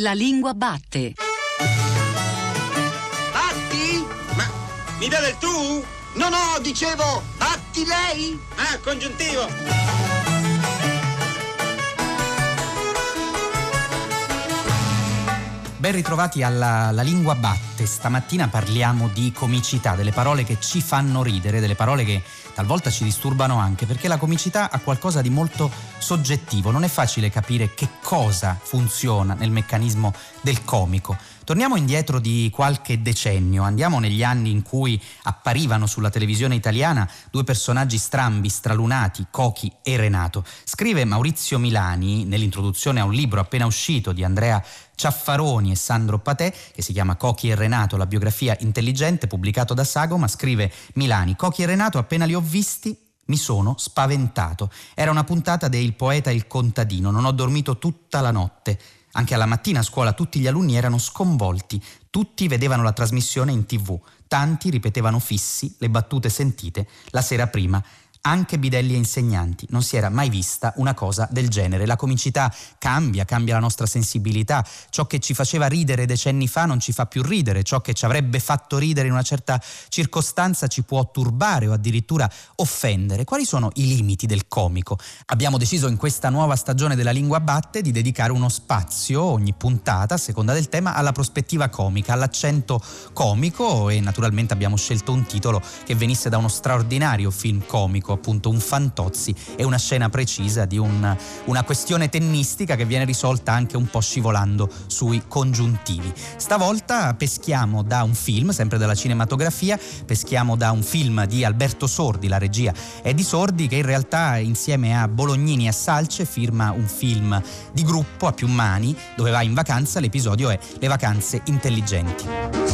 La lingua batte. Batti? Ma mi dà del tu? No, no, dicevo, batti lei? Ah, congiuntivo. Ben ritrovati alla La Lingua Batte. Stamattina parliamo di comicità, delle parole che ci fanno ridere, delle parole che talvolta ci disturbano anche, perché la comicità ha qualcosa di molto soggettivo. Non è facile capire che cosa funziona nel meccanismo del comico. Torniamo indietro di qualche decennio, andiamo negli anni in cui apparivano sulla televisione italiana due personaggi strambi, stralunati, Cochi e Renato. Scrive Maurizio Milani nell'introduzione a un libro appena uscito di Andrea Ciaffaroni e Sandro Patè, che si chiama Cochi e Renato, la biografia intelligente, pubblicato da Sagoma, scrive Milani, Cochi e Renato appena li ho visti mi sono spaventato. Era una puntata de Il poeta e il contadino, non ho dormito tutta la notte. Anche alla mattina a scuola tutti gli alunni erano sconvolti, tutti vedevano la trasmissione in tv, tanti ripetevano fissi le battute sentite la sera prima anche bidelli e insegnanti. Non si era mai vista una cosa del genere. La comicità cambia, cambia la nostra sensibilità. Ciò che ci faceva ridere decenni fa non ci fa più ridere. Ciò che ci avrebbe fatto ridere in una certa circostanza ci può turbare o addirittura offendere. Quali sono i limiti del comico? Abbiamo deciso in questa nuova stagione della Lingua Batte di dedicare uno spazio, ogni puntata, a seconda del tema, alla prospettiva comica, all'accento comico e naturalmente abbiamo scelto un titolo che venisse da uno straordinario film comico appunto un fantozzi e una scena precisa di un, una questione tennistica che viene risolta anche un po' scivolando sui congiuntivi. Stavolta peschiamo da un film, sempre della cinematografia, peschiamo da un film di Alberto Sordi, la regia è di Sordi che in realtà insieme a Bolognini e a Salce firma un film di gruppo a più mani dove va in vacanza, l'episodio è Le vacanze intelligenti.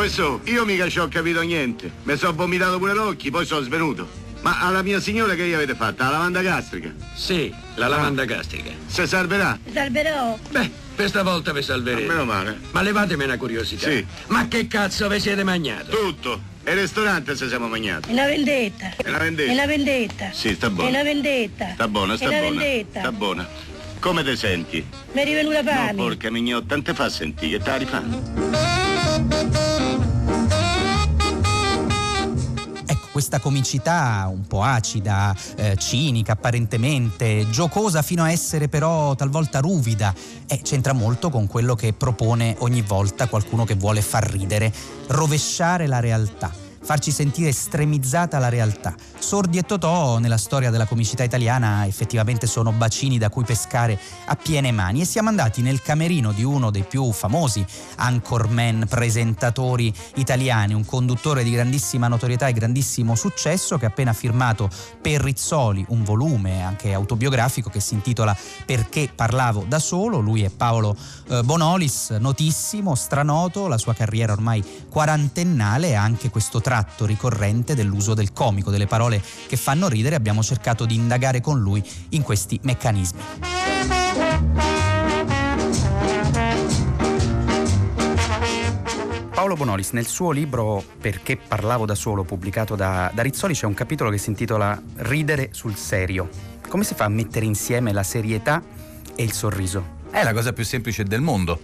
Professore, io mica ci ho capito niente. Mi sono vomitato pure l'occhio, poi sono svenuto. Ma alla mia signora che gli avete fatta? La lavanda gastrica? Sì, la lavanda gastrica. Se salverà? Salverò. Beh, per stavolta vi salverete. Meno male. Ma levatemi una curiosità. Sì. Ma che cazzo vi siete magnato? Tutto. E il ristorante se siamo mangiati. È una vendetta. È una vendetta? È una vendetta. Sì, sta buona. È una vendetta. Sta buona, sta È una buona. vendetta. Sta buona. Come te senti? Mi è rivenuta No, pane. porca mignotta, non te fa sentire, che te la rifà? Questa comicità un po' acida, eh, cinica apparentemente, giocosa fino a essere però talvolta ruvida, eh, c'entra molto con quello che propone ogni volta qualcuno che vuole far ridere, rovesciare la realtà farci sentire estremizzata la realtà. Sordi e Totò nella storia della comicità italiana effettivamente sono bacini da cui pescare a piene mani e siamo andati nel camerino di uno dei più famosi anchorman presentatori italiani, un conduttore di grandissima notorietà e grandissimo successo che ha appena firmato per Rizzoli un volume anche autobiografico che si intitola Perché parlavo da solo, lui è Paolo eh, Bonolis, notissimo, stranoto, la sua carriera ormai quarantennale anche questo tratto ricorrente dell'uso del comico, delle parole che fanno ridere, abbiamo cercato di indagare con lui in questi meccanismi. Paolo Bonolis nel suo libro Perché parlavo da solo, pubblicato da, da Rizzoli, c'è un capitolo che si intitola Ridere sul serio. Come si fa a mettere insieme la serietà e il sorriso? È la cosa più semplice del mondo,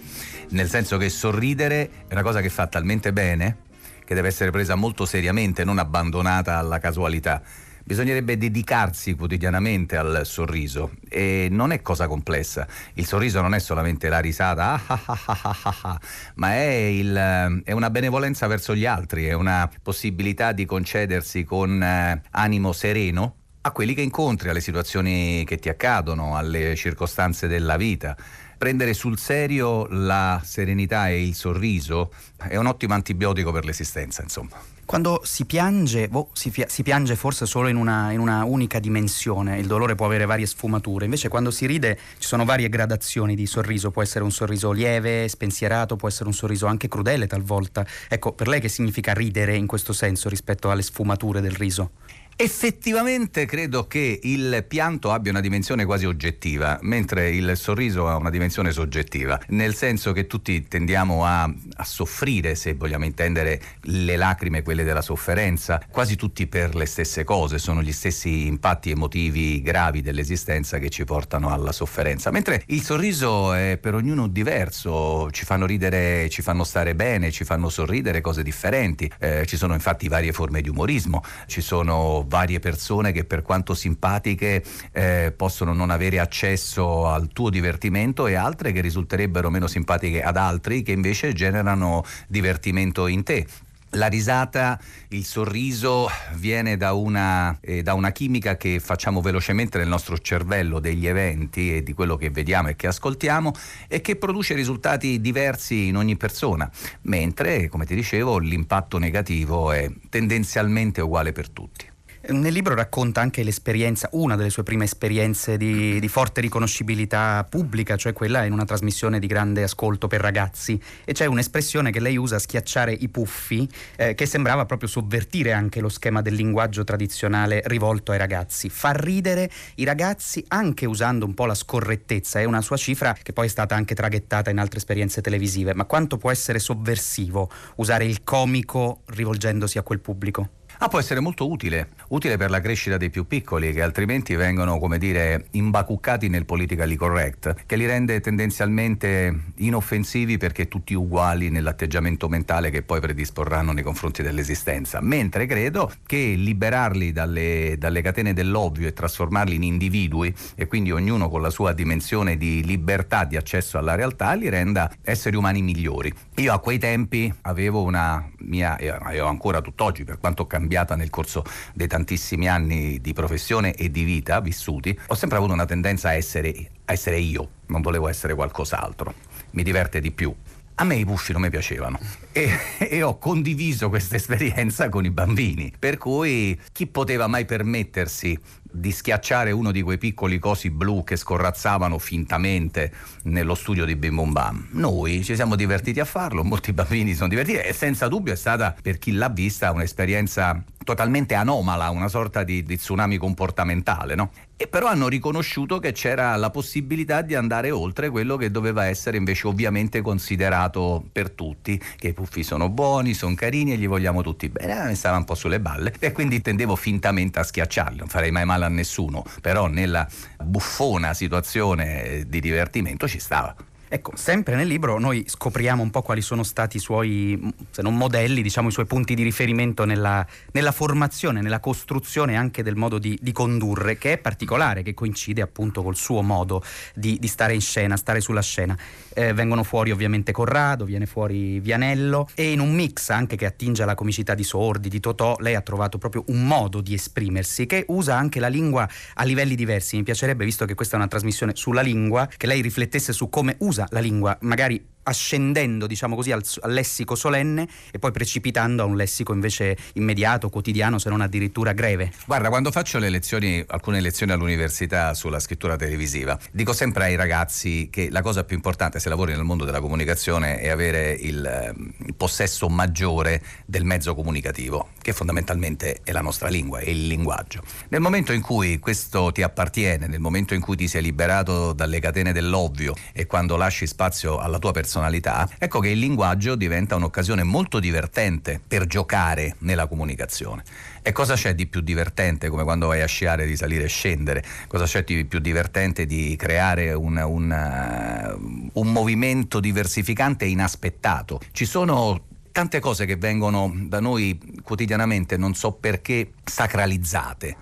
nel senso che sorridere è una cosa che fa talmente bene che deve essere presa molto seriamente, non abbandonata alla casualità. Bisognerebbe dedicarsi quotidianamente al sorriso e non è cosa complessa. Il sorriso non è solamente la risata, ah, ah, ah, ah, ah, ah, ma è, il, è una benevolenza verso gli altri, è una possibilità di concedersi con eh, animo sereno a quelli che incontri, alle situazioni che ti accadono, alle circostanze della vita. Prendere sul serio la serenità e il sorriso è un ottimo antibiotico per l'esistenza, insomma. Quando si piange, boh, si, fia- si piange forse solo in una, in una unica dimensione, il dolore può avere varie sfumature, invece quando si ride ci sono varie gradazioni di sorriso, può essere un sorriso lieve, spensierato, può essere un sorriso anche crudele talvolta. Ecco, per lei che significa ridere in questo senso rispetto alle sfumature del riso? Effettivamente credo che il pianto abbia una dimensione quasi oggettiva, mentre il sorriso ha una dimensione soggettiva, nel senso che tutti tendiamo a, a, soffrire, se vogliamo intendere le lacrime, quelle della sofferenza, quasi tutti per le stesse cose, sono gli stessi impatti emotivi gravi dell'esistenza che ci portano alla sofferenza, mentre il sorriso è per ognuno diverso, ci fanno ridere, ci fanno stare bene, ci fanno sorridere cose differenti, eh, ci sono infatti varie forme di umorismo, ci sono varie persone che per quanto simpatiche eh, possono non avere accesso al tuo divertimento e altre che risulterebbero meno simpatiche ad altri che invece generano divertimento in te. La risata, il sorriso viene da una, eh, da una, chimica che facciamo velocemente nel nostro cervello degli eventi e di quello che vediamo e che ascoltiamo e che produce risultati diversi in ogni persona, mentre, come ti dicevo, l'impatto negativo è tendenzialmente uguale per tutti. Nel libro racconta anche l'esperienza, una delle sue prime esperienze di, di, forte riconoscibilità pubblica, cioè quella in una trasmissione di grande ascolto per ragazzi. E c'è un'espressione che lei usa, schiacciare i puffi, eh, che sembrava proprio sovvertire anche lo schema del linguaggio tradizionale rivolto ai ragazzi. Far ridere i ragazzi anche usando un po' la scorrettezza, è una sua cifra che poi è stata anche traghettata in altre esperienze televisive. Ma quanto può essere sovversivo usare il comico rivolgendosi a quel pubblico? Ah, può essere molto utile, utile per la crescita dei più piccoli che altrimenti vengono, come dire, imbacuccati nel politically correct, che li rende tendenzialmente inoffensivi perché tutti uguali nell'atteggiamento mentale che poi predisporranno nei confronti dell'esistenza. Mentre credo che liberarli dalle, dalle catene dell'ovvio e trasformarli in individui e quindi ognuno con la sua dimensione di libertà di accesso alla realtà li renda esseri umani migliori. Io a quei tempi avevo una mia, e ho ancora tutt'oggi per quanto cambiato, cambiata nel corso dei tantissimi anni di professione e di vita vissuti, ho sempre avuto una tendenza a essere, a essere io, non volevo essere qualcos'altro. Mi diverte di più. A me i puffi non mi piacevano e, e, ho condiviso questa esperienza con i bambini, per cui chi poteva mai permettersi di schiacciare uno di quei piccoli cosi blu che scorrazzavano fintamente nello studio di Bim Bum Bam. Noi ci siamo divertiti a farlo, molti bambini sono divertiti e senza dubbio è stata per chi l'ha vista un'esperienza totalmente anomala, una sorta di, di tsunami comportamentale, no? E però hanno riconosciuto che c'era la possibilità di andare oltre quello che doveva essere invece ovviamente considerato per tutti, che i puffi sono buoni, sono carini e gli vogliamo tutti bene. Mi stava un po' sulle balle e quindi tendevo fintamente a schiacciarli, non farei mai male a nessuno, però nella buffona situazione di divertimento ci stava. Ecco, sempre nel libro noi scopriamo un po' quali sono stati i suoi, se non modelli, diciamo i suoi punti di riferimento nella, nella formazione, nella costruzione anche del modo di, di, condurre, che è particolare, che coincide appunto col suo modo di, di stare in scena, stare sulla scena. Eh, vengono fuori ovviamente Corrado, viene fuori Vianello e in un mix anche che attinge alla comicità di Sordi, di Totò, lei ha trovato proprio un modo di esprimersi che usa anche la lingua a livelli diversi. Mi piacerebbe, visto che questa è una trasmissione sulla lingua, che lei riflettesse su come usa la lingua magari ascendendo diciamo così al, al, lessico solenne e poi precipitando a un lessico invece immediato, quotidiano, se non addirittura greve. Guarda, quando faccio le lezioni, alcune lezioni all'università sulla scrittura televisiva, dico sempre ai ragazzi che la cosa più importante se lavori nel mondo della comunicazione è avere il, il possesso maggiore del mezzo comunicativo, che fondamentalmente è la nostra lingua, è il linguaggio. Nel momento in cui questo ti appartiene, nel momento in cui ti sei liberato dalle catene dell'ovvio e quando lasci spazio alla tua persona, personalità, ecco che il linguaggio diventa un'occasione molto divertente per giocare nella comunicazione. E cosa c'è di più divertente come quando vai a sciare di salire e scendere? Cosa c'è di più divertente di creare un, un, uh, un movimento diversificante e inaspettato? Ci sono tante cose che vengono da noi quotidianamente, non so perché, sacralizzate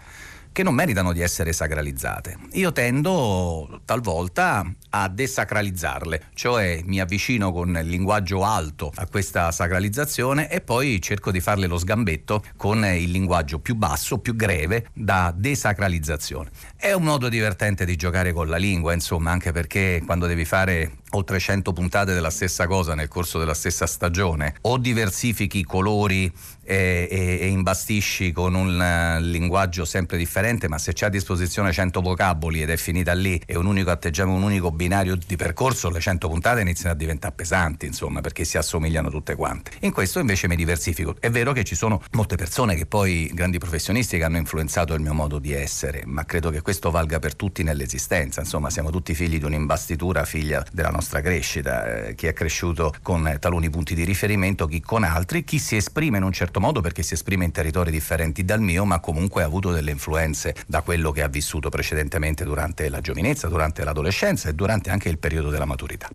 che non meritano di essere sacralizzate. Io tendo talvolta a desacralizzarle, cioè mi avvicino con il linguaggio alto a questa sacralizzazione e poi cerco di farle lo sgambetto con il linguaggio più basso, più greve da desacralizzazione. È un modo divertente di giocare con la lingua, insomma, anche perché quando devi fare oltre 100 puntate della stessa cosa nel corso della stessa stagione, o diversifichi i colori e, e, e imbastisci con un uh, linguaggio sempre differente, ma se c'è a disposizione 100 vocaboli ed è finita lì e un unico atteggiamento, un unico binario di percorso, le 100 puntate iniziano a diventare pesanti, insomma, perché si assomigliano tutte quante. In questo invece mi diversifico. È vero che ci sono molte persone che poi, grandi professionisti, che hanno influenzato il mio modo di essere, ma credo che questo valga per tutti nell'esistenza. Insomma, siamo tutti figli di un'imbastitura, figlia della nostra crescita. Eh, chi è cresciuto con taluni punti di riferimento, chi con altri, chi si esprime in un certo modo perché si esprime in territori differenti dal mio, ma comunque ha avuto delle influenze da quello che ha vissuto precedentemente durante la giovinezza, durante l'adolescenza e durante anche il periodo della maturità.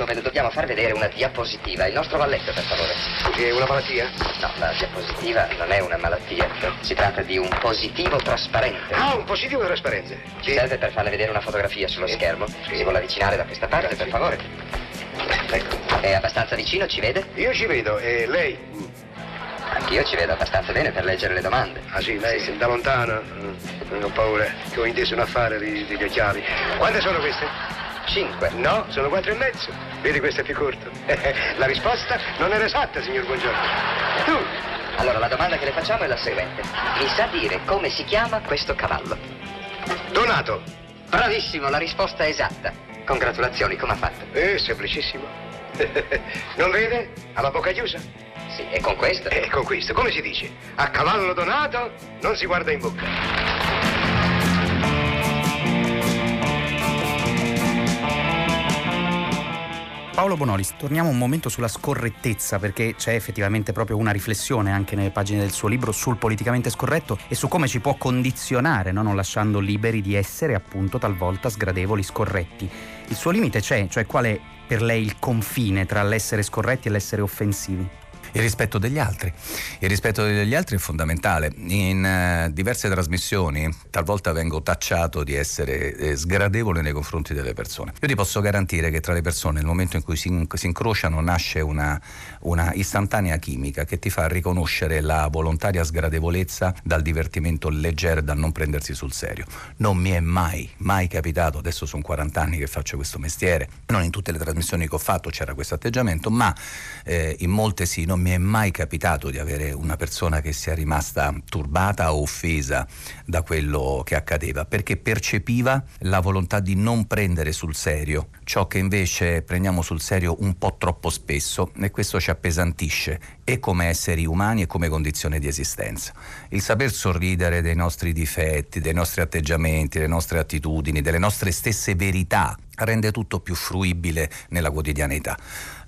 Dove le dobbiamo far vedere una diapositiva. Il nostro valletto, per favore. Scusi, è una malattia? No, la diapositiva non è una malattia. Si tratta di un positivo trasparente. Ah, un positivo trasparenza. Sì. Serve per farle vedere una fotografia sullo Sì. schermo. Sì. Si vuole avvicinare da questa parte, Grazie. per favore. Ecco. È abbastanza vicino, ci vede? Io ci vedo, e lei? Anch'io ci vedo abbastanza bene per leggere le domande. Ah sì, lei da lontano? Mm, Non ho paura, che ho inteso un affare di, degli occhiali. Quante sono queste? Cinque. No, sono quattro e mezzo. Vedi, questo è più corto. La risposta non era esatta, signor Buongiorno. Tu, Allora, la domanda che le facciamo è la seguente. Mi sa dire come si chiama questo cavallo? Donato. Bravissimo, la risposta è esatta. Congratulazioni, come ha fatto? Eh, semplicissimo. Non vede? Ha la bocca chiusa? Sì, e con questo? E con questo, come si dice? A cavallo donato non si guarda in bocca. Paolo Bonolis, torniamo un momento sulla scorrettezza perché c'è effettivamente proprio una riflessione anche nelle pagine del suo libro sul politicamente scorretto e su come ci può condizionare, no? non lasciando liberi di essere appunto talvolta sgradevoli, scorretti. Il suo limite c'è, cioè qual è per lei il confine tra l'essere scorretti e l'essere offensivi? Il rispetto degli altri. Il rispetto degli altri è fondamentale. In eh, diverse trasmissioni talvolta vengo tacciato di essere eh, sgradevole nei confronti delle persone. Io ti posso garantire che tra le persone nel momento in cui si, si incrociano nasce una, una istantanea chimica che ti fa riconoscere la volontaria sgradevolezza dal divertimento leggero e dal non prendersi sul serio. Non mi è mai, mai capitato, adesso sono 40 anni che faccio questo mestiere, non in tutte le trasmissioni che ho fatto c'era questo atteggiamento, ma eh, in molte sì, non mi è mai capitato di avere una persona che sia rimasta turbata o offesa da quello che accadeva, perché percepiva la volontà di non prendere sul serio ciò che invece prendiamo sul serio un po' troppo spesso e questo ci appesantisce e come esseri umani e come condizione di esistenza. Il saper sorridere dei nostri difetti, dei nostri atteggiamenti, delle nostre attitudini, delle nostre stesse verità rende tutto più fruibile nella quotidianità.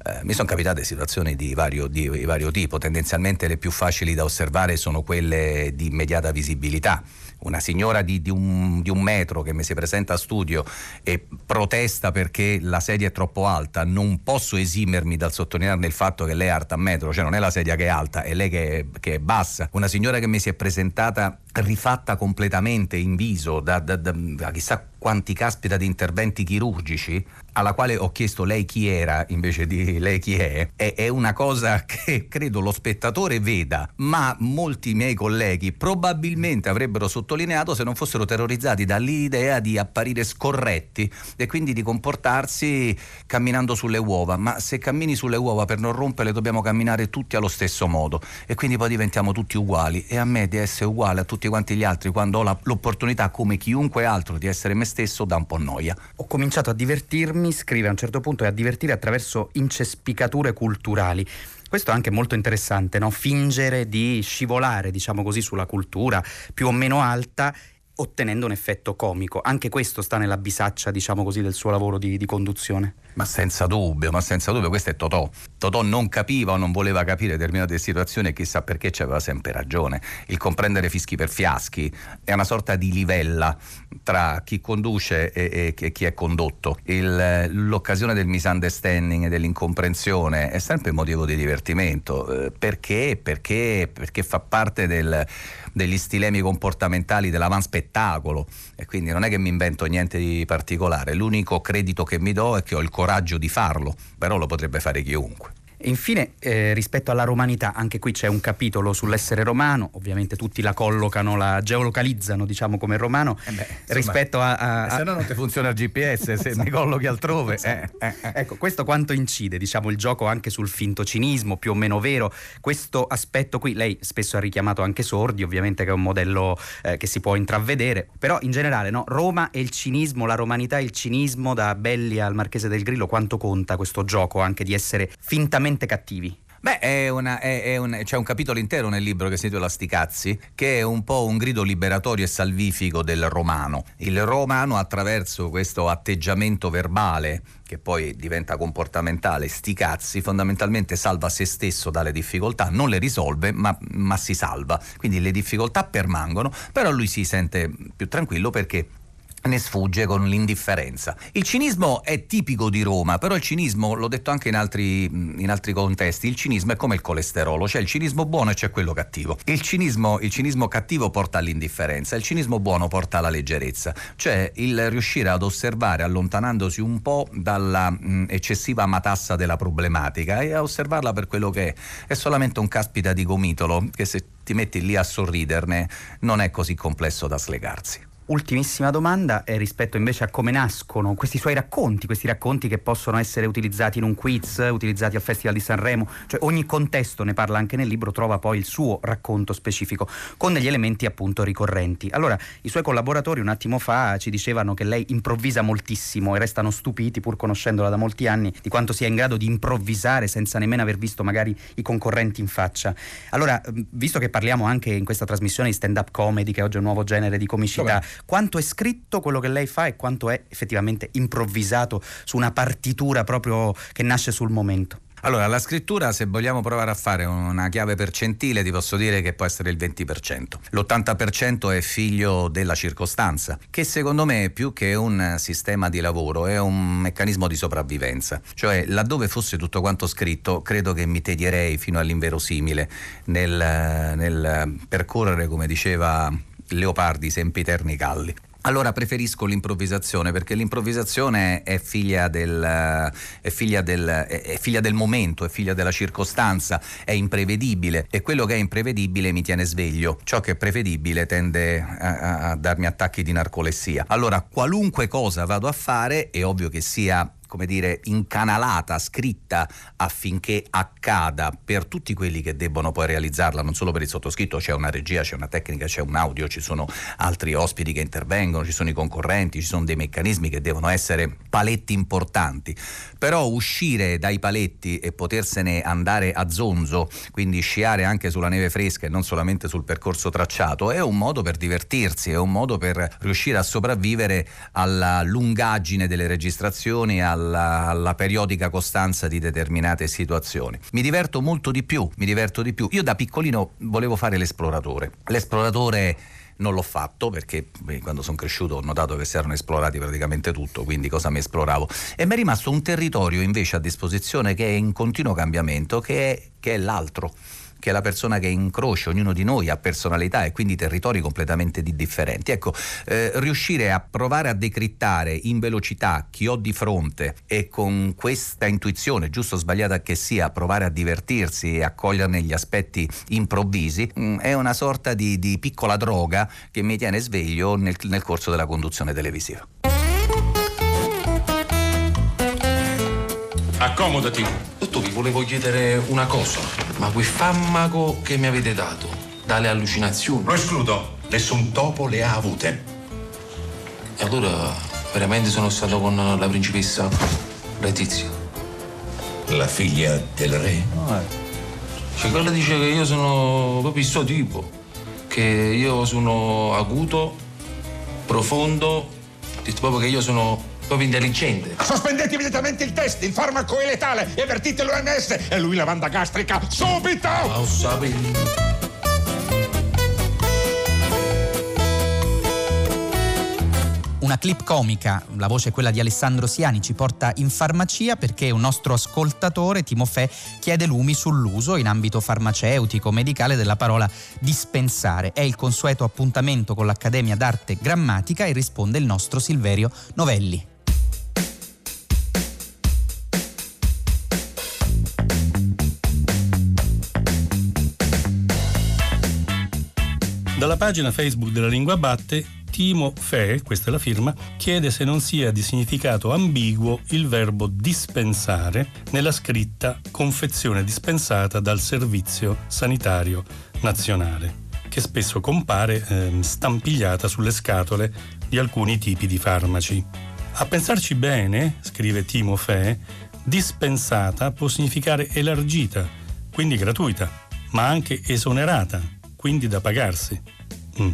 Eh, mi sono capitate situazioni di vario, di, di vario tipo, tendenzialmente le più facili da osservare sono quelle di immediata visibilità. Una signora di, di un, di un metro che mi si presenta a studio e protesta perché la sedia è troppo alta, non posso esimermi dal sottolinearne il fatto che lei è alta a metro, cioè non è la sedia che è alta, è lei che è, che è bassa. Una signora che mi si è presentata rifatta completamente in viso da, da- da- da chissà quanti caspita di interventi chirurgici, alla quale ho chiesto lei chi era invece di lei chi è, è, è una cosa che credo lo spettatore veda, ma molti miei colleghi probabilmente avrebbero sottolineato se non fossero terrorizzati dall'idea di apparire scorretti e quindi di comportarsi camminando sulle uova, ma se cammini sulle uova per non romperle dobbiamo camminare tutti allo stesso modo. E quindi poi diventiamo tutti uguali. E a me di essere uguale a tutti quanti gli altri quando ho la- l'opportunità come chiunque altro di essere me stesso dà un po' noia. Ho cominciato a divertirmi, scrive a un certo punto, e a divertire attraverso incespicature culturali. Questo è anche molto interessante, no? fingere di scivolare, diciamo così, sulla cultura più o meno alta ottenendo un effetto comico. Anche questo sta nella bisaccia, diciamo così, del suo lavoro di, di conduzione. Ma senza dubbio, ma senza dubbio, questo è Totò. Totò non capiva o non voleva capire determinate situazioni e chissà perché ci aveva sempre ragione. Il comprendere fischi per fiaschi è una sorta di livella tra chi conduce e, e chi è condotto. Il- l'occasione del misunderstanding e dell'incomprensione è sempre motivo di divertimento. Eh, perché? Perché, perché fa parte del- degli stilemi comportamentali dell'avanspettacolo e quindi non è che mi invento niente di particolare. L'unico credito che mi do è che ho il coraggio di farlo, però lo potrebbe fare chiunque. E infine, eh, rispetto alla romanità, anche qui c'è un capitolo sull'essere romano, ovviamente tutti la collocano, la geolocalizzano, diciamo, come romano, Eh beh, insomma, rispetto a... a- a- Se no non ti funziona il GPS, se ne collochi altrove. eh, eh, eh. Ecco, questo quanto incide, diciamo, il gioco anche sul finto cinismo, più o meno vero. Questo aspetto qui, lei spesso ha richiamato anche Sordi, ovviamente che è un modello eh, che si può intravedere, però in generale, no? Roma e il cinismo, la romanità e il cinismo, da Belli al Marchese del Grillo, quanto conta questo gioco anche di essere fintamente cattivi? Beh, è una- è- è un- c'è un capitolo intero nel libro che si intitola Sticazzi, che è un po' un grido liberatorio e salvifico del romano. Il romano, attraverso questo atteggiamento verbale, che poi diventa comportamentale, sticazzi, fondamentalmente salva se stesso dalle difficoltà, non le risolve, ma, ma si salva. Quindi le difficoltà permangono, però lui si sente più tranquillo perché ne sfugge con l'indifferenza. Il cinismo è tipico di Roma, però il cinismo, l'ho detto anche in altri, in altri contesti, il cinismo è come il colesterolo, c'è il cinismo buono e c'è quello cattivo. Il cinismo, il cinismo cattivo porta all'indifferenza, il cinismo buono porta alla leggerezza, cioè il riuscire ad osservare allontanandosi un po' dalla mh, eccessiva matassa della problematica e a osservarla per quello che è. È solamente un caspita di gomitolo che se ti metti lì a sorriderne non è così complesso da slegarsi. Ultimissima domanda è rispetto invece a come nascono questi suoi racconti, questi racconti che possono essere utilizzati in un quiz, utilizzati al Festival di Sanremo, cioè ogni contesto ne parla anche nel libro, trova poi il suo racconto specifico con degli elementi appunto ricorrenti. Allora, i suoi collaboratori un attimo fa ci dicevano che lei improvvisa moltissimo e restano stupiti pur conoscendola da molti anni di quanto sia in grado di improvvisare senza nemmeno aver visto magari i concorrenti in faccia. Allora, visto che parliamo anche in questa trasmissione di stand up comedy che oggi è un nuovo genere di comicità, quanto è scritto quello che lei fa e quanto è effettivamente improvvisato su una partitura proprio che nasce sul momento. Allora, la scrittura, se vogliamo provare a fare una chiave percentile, ti posso dire che può essere il 20%. L'80% è figlio della circostanza, che secondo me più che un sistema di lavoro è un meccanismo di sopravvivenza. Cioè, laddove fosse tutto quanto scritto, credo che mi tedierei fino all'inverosimile nel, nel percorrere, come diceva Leopardi, sempiterni calli. Allora preferisco l'improvvisazione perché l'improvvisazione è figlia del, è figlia del, è- figlia del momento, è figlia della circostanza, è imprevedibile e quello che è imprevedibile mi tiene sveglio. Ciò che è prevedibile tende a- a darmi attacchi di narcolessia. Allora qualunque cosa vado a fare è ovvio che sia come dire, incanalata, scritta affinché accada per tutti quelli che debbono poi realizzarla, non solo per il sottoscritto, c'è una regia, c'è una tecnica, c'è un audio, ci sono altri ospiti che intervengono, ci sono i concorrenti, ci sono dei meccanismi che devono essere paletti importanti. Però uscire dai paletti e potersene andare a zonzo, quindi sciare anche sulla neve fresca e non solamente sul percorso tracciato, è un modo per divertirsi, è un modo per riuscire a sopravvivere alla lungaggine delle registrazioni, alla, alla periodica costanza di determinate situazioni. Mi diverto molto di più, mi diverto di più. Io da piccolino volevo fare l'esploratore. L'esploratore non l'ho fatto perché quando sono cresciuto ho notato che si erano esplorati praticamente tutto, quindi cosa mi esploravo. E mi è rimasto un territorio invece a disposizione che è in continuo cambiamento, che è, che è l'altro che è la persona che incrocia, ognuno di noi ha personalità e quindi territori completamente di- differenti. Ecco, eh, riuscire a provare a decrittare in velocità chi ho di fronte e con questa intuizione, giusto o sbagliata che sia, provare a divertirsi e a coglierne gli aspetti improvvisi, mh, è una sorta di, di piccola droga che mi tiene sveglio nel, nel corso della conduzione televisiva. Accomodati. Dottor, vi volevo chiedere una cosa. Ma quel farmaco che mi avete dato, dalle allucinazioni? Lo escludo. Nessun topo le ha avute. E allora veramente sono stato con la principessa Letizia. La figlia del re? Cioè, quella dice che io sono proprio il suo tipo. Che io sono acuto, profondo, detto proprio che io sono proprio intelligente. Sospendete immediatamente il test, il farmaco è letale e avvertite l'OMS e lui la banda gastrica subito! Lo sapevo. Una clip comica, la voce è quella di Alessandro Siani, ci porta in farmacia perché un nostro ascoltatore, Timofè, chiede lumi sull'uso in ambito farmaceutico, medicale della parola dispensare. È il consueto appuntamento con l'Accademia d'Arte Grammatica e risponde il nostro Silverio Novelli. Dalla pagina Facebook della Lingua Batte, Timo Fe, questa è la firma, chiede se non sia di significato ambiguo il verbo dispensare nella scritta confezione dispensata dal Servizio Sanitario Nazionale, che spesso compare eh, stampigliata sulle scatole di alcuni tipi di farmaci. A pensarci bene, scrive Timo Fe, dispensata può significare elargita, quindi gratuita, ma anche esonerata, quindi da pagarsi. Mm.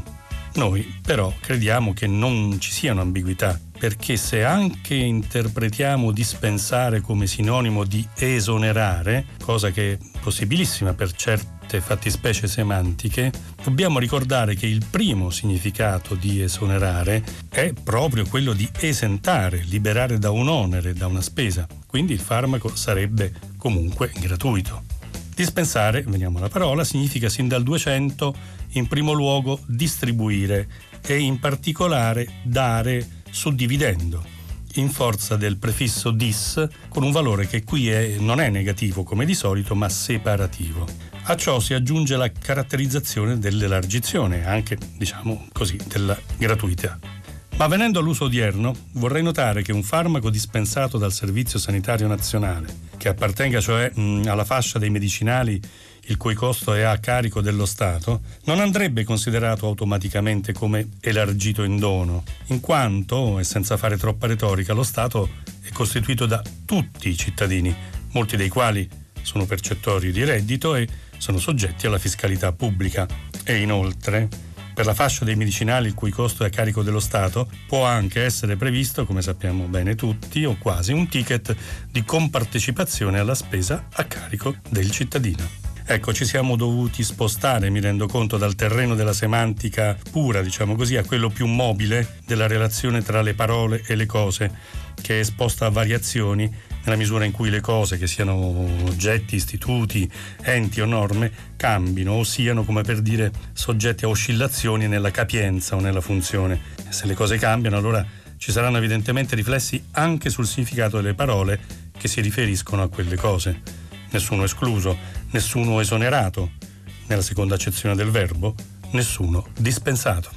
Noi però crediamo che non ci siano ambiguità, perché se anche interpretiamo dispensare come sinonimo di esonerare, cosa che è possibilissima per certe fattispecie semantiche, dobbiamo ricordare che il primo significato di esonerare è proprio quello di esentare, liberare da un onere, da una spesa. Quindi il farmaco sarebbe comunque gratuito. Dispensare, veniamo alla parola, significa sin dal 200 in primo luogo distribuire e in particolare dare suddividendo in forza del prefisso dis con un valore che qui è, non è negativo come di solito ma separativo. A ciò si aggiunge la caratterizzazione dell'elargizione, anche diciamo così, della gratuità. Ma venendo all'uso odierno, vorrei notare che un farmaco dispensato dal Servizio Sanitario Nazionale, che appartenga cioè mh, alla fascia dei medicinali il cui costo è a carico dello Stato, non andrebbe considerato automaticamente come elargito in dono, in quanto, e senza fare troppa retorica, lo Stato è costituito da tutti i cittadini, molti dei quali sono percettori di reddito e sono soggetti alla fiscalità pubblica. E inoltre, per la fascia dei medicinali il cui costo è a carico dello Stato, può anche essere previsto, come sappiamo bene tutti, o quasi, un ticket di compartecipazione alla spesa a carico del cittadino. Ecco, ci siamo dovuti spostare, mi rendo conto, dal terreno della semantica pura, diciamo così, a quello più mobile della relazione tra le parole e le cose, che è esposta a variazioni nella misura in cui le cose, che siano oggetti, istituti, enti o norme, cambino o siano, come per dire, soggetti a oscillazioni nella capienza o nella funzione. Se le cose cambiano, allora ci saranno evidentemente riflessi anche sul significato delle parole che si riferiscono a quelle cose nessuno escluso, nessuno esonerato, nella seconda accezione del verbo, nessuno dispensato.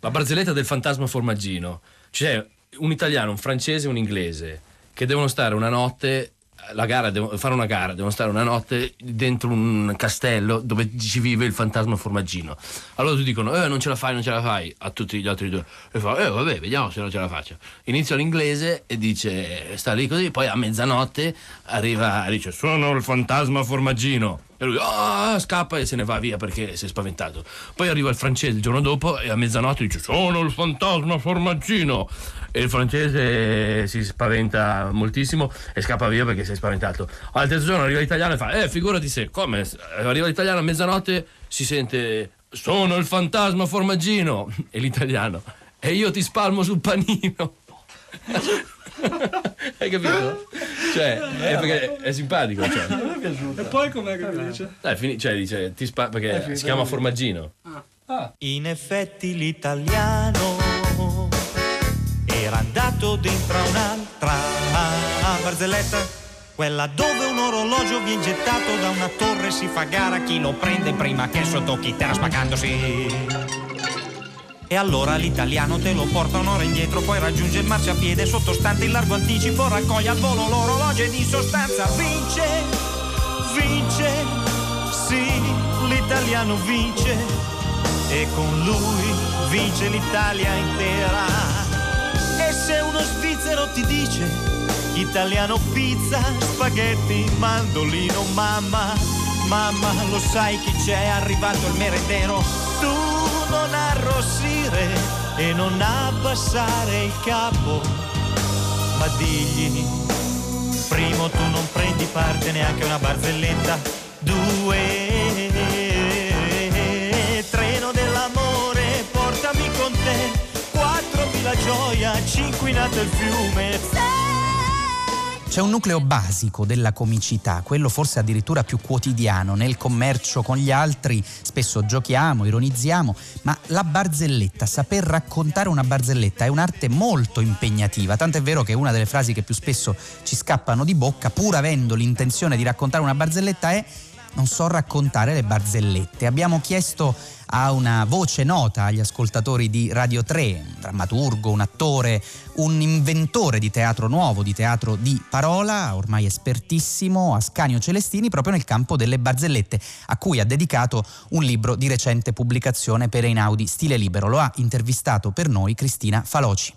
La barzelletta del fantasma formaggino. C'è un italiano, un francese e un inglese che devono stare una notte la gara, devo fare una gara, devono stare una notte dentro un castello dove ci vive il fantasma formaggino. Allora tu dicono, eh, non ce la fai, non ce la fai, a tutti gli altri due. E fa, eh, vabbè, vediamo se non ce la faccio. Inizia l'inglese e dice, sta lì così, poi a mezzanotte arriva, dice, sono il fantasma formaggino. E lui oh, scappa e se ne va via perché si è spaventato. Poi arriva il francese il giorno dopo e a mezzanotte dice sono il fantasma formaggino. E il francese si spaventa moltissimo e scappa via perché si è spaventato. Al terzo giorno arriva l'italiano e fa eh figurati se, come? Arriva l'italiano a mezzanotte si sente sono il fantasma formaggino. E l'italiano e io ti spalmo sul panino. Hai capito? Cioè, è perché è simpatico. Cioè. E poi com'è che dice? Dai, fini- cioè, dice, ti spa- perché si chiama formaggino. Ah. In effetti l'italiano era andato dentro a un'altra barzelletta, quella dove un orologio viene gettato da una torre si fa gara chi lo prende prima che sotto chi terra spagandosi. E allora l'italiano te lo porta un'ora indietro, poi raggiunge il marciapiede sottostante il largo anticipo, raccoglie al volo l'orologio ed in sostanza vince, vince, sì, l'italiano vince e con lui vince l'Italia intera. E se uno svizzero ti dice italiano pizza, spaghetti, mandolino, mamma, mamma, lo sai chi c'è, è arrivato il merendero, tu non arrossire e non abbassare il capo, ma digli, primo tu non prendi parte neanche una barzelletta, due, treno dell'amore, portami con te, quattro la gioia, cinque inquinato il fiume. C'è un nucleo basico della comicità, quello forse addirittura più quotidiano, nel commercio con gli altri. Spesso giochiamo, ironizziamo, ma la barzelletta, saper raccontare una barzelletta è un'arte molto impegnativa, tanto è vero che una delle frasi che più spesso ci scappano di bocca, pur avendo l'intenzione di raccontare una barzelletta, è non so raccontare le barzellette. Abbiamo chiesto a una voce nota agli ascoltatori di Radio 3, un drammaturgo, un attore, un inventore di teatro nuovo, di teatro di parola, ormai espertissimo, Ascanio Celestini, proprio nel campo delle barzellette, a cui ha dedicato un libro di recente pubblicazione per Einaudi Stile Libero. Lo ha intervistato per noi Cristina Faloci.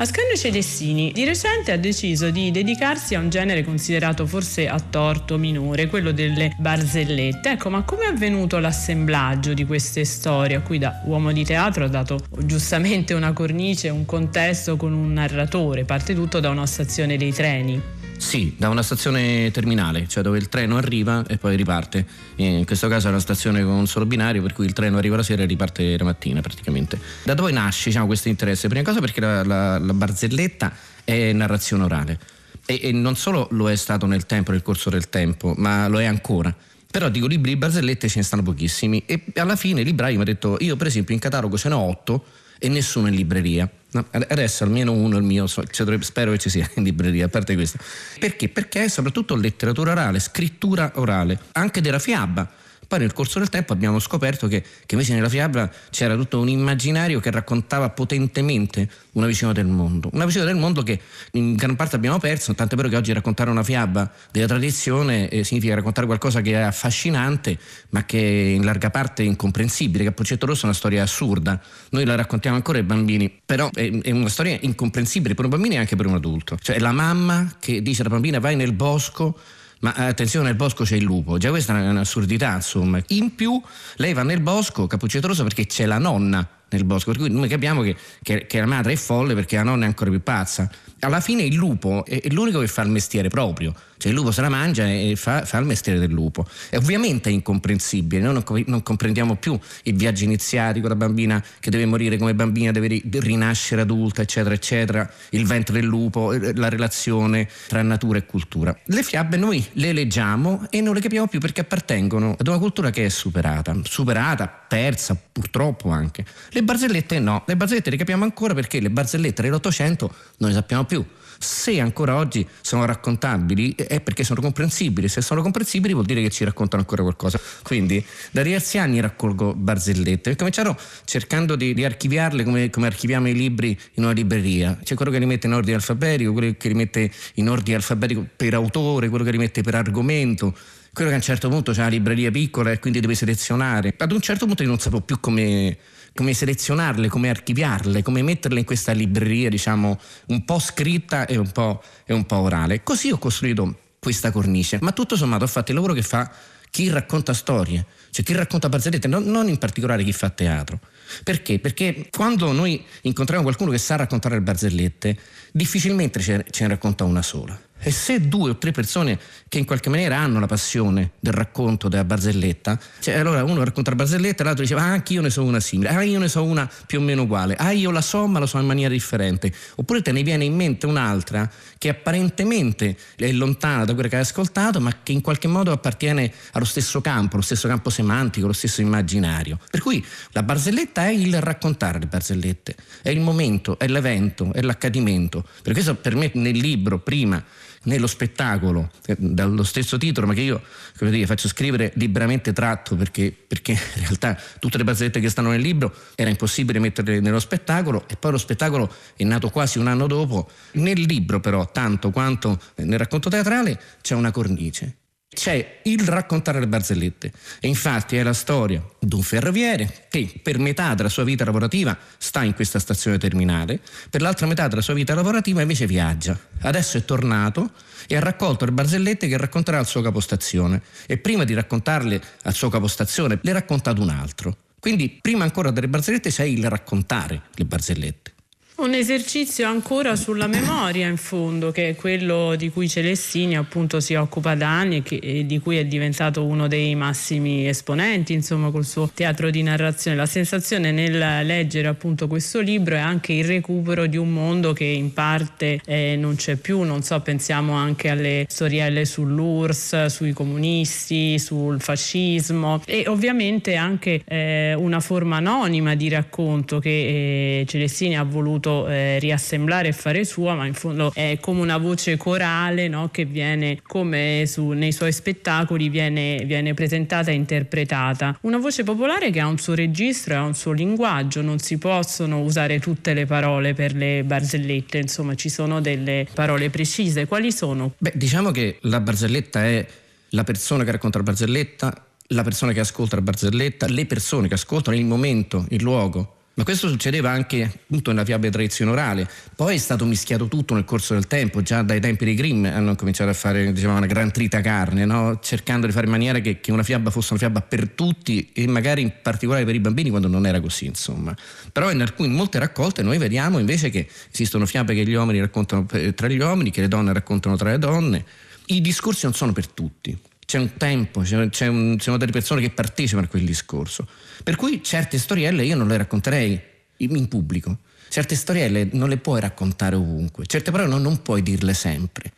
Ascanio Celestini di recente ha deciso di dedicarsi a un genere considerato forse a torto minore, quello delle barzellette. Ecco, ma come è avvenuto l'assemblaggio di queste storie a cui da uomo di teatro ha dato giustamente una cornice, un contesto con un narratore, parte tutto da una stazione dei treni? Sì, da una stazione terminale, cioè dove il treno arriva e poi riparte. In questo caso è una stazione con un solo binario, per cui il treno arriva la sera e riparte la mattina praticamente. Da dove nasce diciamo, questo interesse? Prima cosa perché la, la, la barzelletta è narrazione orale e, e non solo lo è stato nel tempo, nel corso del tempo, ma lo è ancora. Però dico libri di barzellette ce ne stanno pochissimi e alla fine il libraio mi ha detto io per esempio in catalogo ce ne ho otto e nessuno in libreria. No, adesso almeno uno il mio, cioè, spero che ci sia in libreria, a parte questo. Perché? Perché è soprattutto letteratura orale, scrittura orale, anche della fiaba. Poi nel corso del tempo abbiamo scoperto che, che, invece nella fiaba c'era tutto un immaginario che raccontava potentemente una visione del mondo. Una visione del mondo che in gran parte abbiamo perso, tant'è vero che oggi raccontare una fiaba della tradizione eh, significa raccontare qualcosa che è affascinante, ma che in larga parte è incomprensibile. Capuccetto Rosso è una storia assurda. Noi la raccontiamo ancora ai bambini, però è, è una storia incomprensibile per un bambino e anche per un adulto. Cioè la mamma che dice alla bambina vai nel bosco ma eh, attenzione, nel bosco c'è il lupo, già questa è un'assurdità, insomma. In più, lei va nel bosco, Cappuccetto Rosso, perché c'è la nonna nel bosco, per cui noi capiamo che, che, che la madre è folle perché la nonna è ancora più pazza. Alla fine il lupo è, l'unico che fa il mestiere proprio, cioè il lupo se la mangia e fa, fa il mestiere del lupo. E ovviamente è incomprensibile, noi non, non, comprendiamo più il viaggio iniziatico, la bambina che deve morire come bambina, deve rinascere adulta, eccetera, eccetera, il ventre del lupo, eh, la relazione tra natura e cultura. Le fiabe noi le leggiamo e non le capiamo più perché appartengono ad una cultura che è superata, superata, persa, purtroppo anche. Le barzellette no, le barzellette le capiamo ancora perché le barzellette dell'Ottocento non le sappiamo più. Se ancora oggi sono raccontabili è perché sono comprensibili, se sono comprensibili vuol dire che ci raccontano ancora qualcosa. Quindi da diversi anni raccolgo barzellette e cominciarono cercando di, di archiviarle come, come, archiviamo i libri in una libreria. C'è quello che li mette in ordine alfabetico, quello che li mette in ordine alfabetico per autore, quello che li mette per argomento quello che a un certo punto c'è una libreria piccola e quindi deve selezionare. Ad un certo punto io non sapevo più come, come selezionarle, come archiviarle, come metterle in questa libreria, diciamo, un po' scritta e un po', e un po orale. Così ho costruito questa cornice, ma tutto sommato ho fatto il lavoro che fa chi racconta storie, cioè chi racconta barzellette, non, non in particolare chi fa teatro. Perché? Perché quando noi incontriamo qualcuno che sa raccontare le barzellette, difficilmente ce ne racconta una sola. E se due o tre persone che in qualche maniera hanno la passione del racconto della barzelletta, cioè allora uno racconta la barzelletta e l'altro dice ah anche io ne so una simile, ah io ne so una più o meno uguale, ah io la so ma la so in maniera differente, oppure te ne viene in mente un'altra che apparentemente è lontana da quella che hai ascoltato ma che in qualche modo appartiene allo stesso campo, lo stesso campo semantico, lo stesso immaginario. Per cui la barzelletta è il raccontare le barzellette, è il momento, è l'evento, è l'accadimento. Per questo per me nel libro prima nello spettacolo, eh, dallo stesso titolo, ma che io dire, faccio scrivere liberamente tratto perché, perché, in realtà tutte le barzellette che stanno nel libro era impossibile metterle nello spettacolo e poi lo spettacolo è nato quasi un anno dopo. Nel libro però, tanto quanto nel racconto teatrale, c'è una cornice c'è il raccontare le barzellette e infatti è la storia di un ferroviere che per metà della sua vita lavorativa sta in questa stazione terminale, per l'altra metà della sua vita lavorativa invece viaggia. Adesso è tornato e ha raccolto le barzellette che racconterà al suo capostazione e prima di raccontarle al suo capostazione le racconta ad un altro. Quindi prima ancora delle barzellette c'è il raccontare le barzellette. Un esercizio ancora sulla memoria in fondo, che è quello di cui Celestini appunto si occupa da anni e, che, e di cui è diventato uno dei massimi esponenti, insomma, col suo teatro di narrazione. La sensazione nel leggere appunto questo libro è anche il recupero di un mondo che in parte eh, non c'è più, non so, pensiamo anche alle storielle sull'URSS, sui comunisti, sul fascismo e ovviamente anche eh, una forma anonima di racconto che eh, Celestini ha voluto appunto eh, riassemblare e fare sua, ma in fondo è come una voce corale no? che viene come su, nei suoi spettacoli viene, viene presentata e interpretata. Una voce popolare che ha un suo registro e ha un suo linguaggio, non si possono usare tutte le parole per le barzellette, insomma ci sono delle parole precise. Quali sono? Beh, diciamo che la barzelletta è la persona che racconta la barzelletta, la persona che ascolta la barzelletta, le persone che ascoltano, il momento, il luogo. Ma questo succedeva anche appunto nella fiaba di tradizione orale. Poi è stato mischiato tutto nel corso del tempo, già dai tempi dei Grimm hanno cominciato a fare diciamo, una gran trita carne, no? cercando di fare in maniera che, che, una fiaba fosse una fiaba per tutti e magari in particolare per i bambini quando non era così, insomma. Però in, alcune, in molte raccolte noi vediamo invece che esistono fiabe che gli uomini raccontano tra gli uomini, che le donne raccontano tra le donne. I discorsi non sono per tutti c'è un tempo, c'è, c'è un, ci sono delle persone che partecipano a quel discorso. Per cui certe storielle io non le racconterei in pubblico. Certe storielle non le puoi raccontare ovunque, certe parole non, non puoi dirle sempre.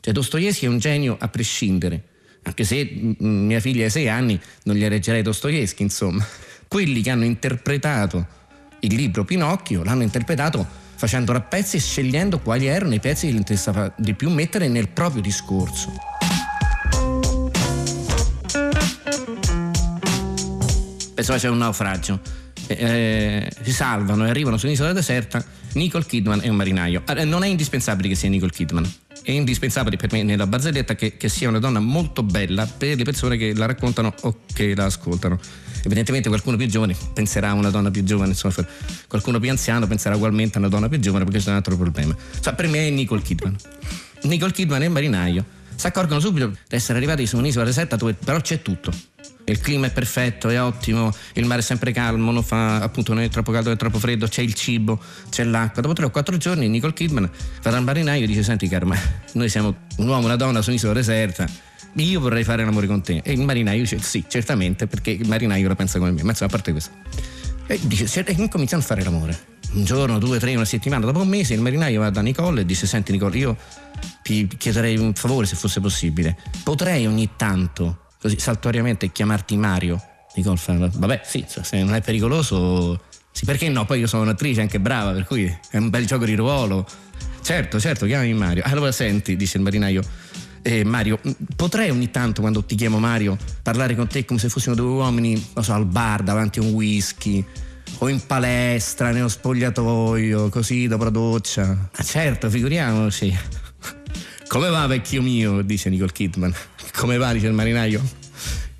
Cioè Dostoevsky è un genio a prescindere, anche se mia figlia ha sei anni non gli reggerei Dostoevsky, insomma. Quelli che hanno interpretato il libro Pinocchio l'hanno interpretato facendolo a pezzi e scegliendo quali erano i pezzi che gli interessava di più mettere nel proprio discorso. Pensavo c'è un naufragio. Eh, si salvano e arrivano su un'isola deserta Nicole Kidman e un marinaio. Eh, non è indispensabile che sia Nicole Kidman, è indispensabile per me nella barzelletta che, che, sia una donna molto bella per le persone che la raccontano o che la ascoltano. Evidentemente qualcuno più giovane penserà a una donna più giovane, insomma, qualcuno più anziano penserà ugualmente a una donna più giovane perché c'è un altro problema. Cioè, per me è Nicole Kidman. Nicole Kidman e il marinaio si accorgono subito di essere arrivati su un'isola deserta dove però c'è tutto il clima è perfetto, è ottimo, il mare è sempre calmo, non fa appunto è troppo caldo né troppo freddo, c'è il cibo, c'è l'acqua. Dopo tre o quattro giorni Nicole Kidman va dal marinaio e dice senti caro, ma noi siamo un uomo e una donna su un'isola deserta, io vorrei fare l'amore con te. E il marinaio dice sì, certamente, perché il marinaio la pensa come me, ma insomma a parte questo. E dice, e cominciano a fare l'amore. Un giorno, due, tre, una settimana, dopo un mese il marinaio va da Nicole e dice senti Nicole, io ti chiederei un favore se fosse possibile. Potrei ogni tanto così saltuariamente chiamarti Mario di golf. Vabbè, sì, se non è pericoloso, sì, perché no? Poi io sono un'attrice anche brava, per cui è un bel gioco di ruolo. Certo, certo, chiamami Mario. Allora senti, dice il marinaio. Eh, Mario, potrei ogni tanto quando ti chiamo Mario parlare con te come se fossimo due uomini, non so, al bar davanti a un whisky o in palestra, nello spogliatoio, così dopo la doccia. Ah certo, figuriamoci. Come va vecchio mio? dice Nicole Kidman. Come va? dice il marinaio.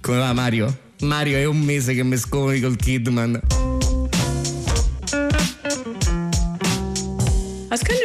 Come va Mario? Mario è un mese che mi sconi col Kidman.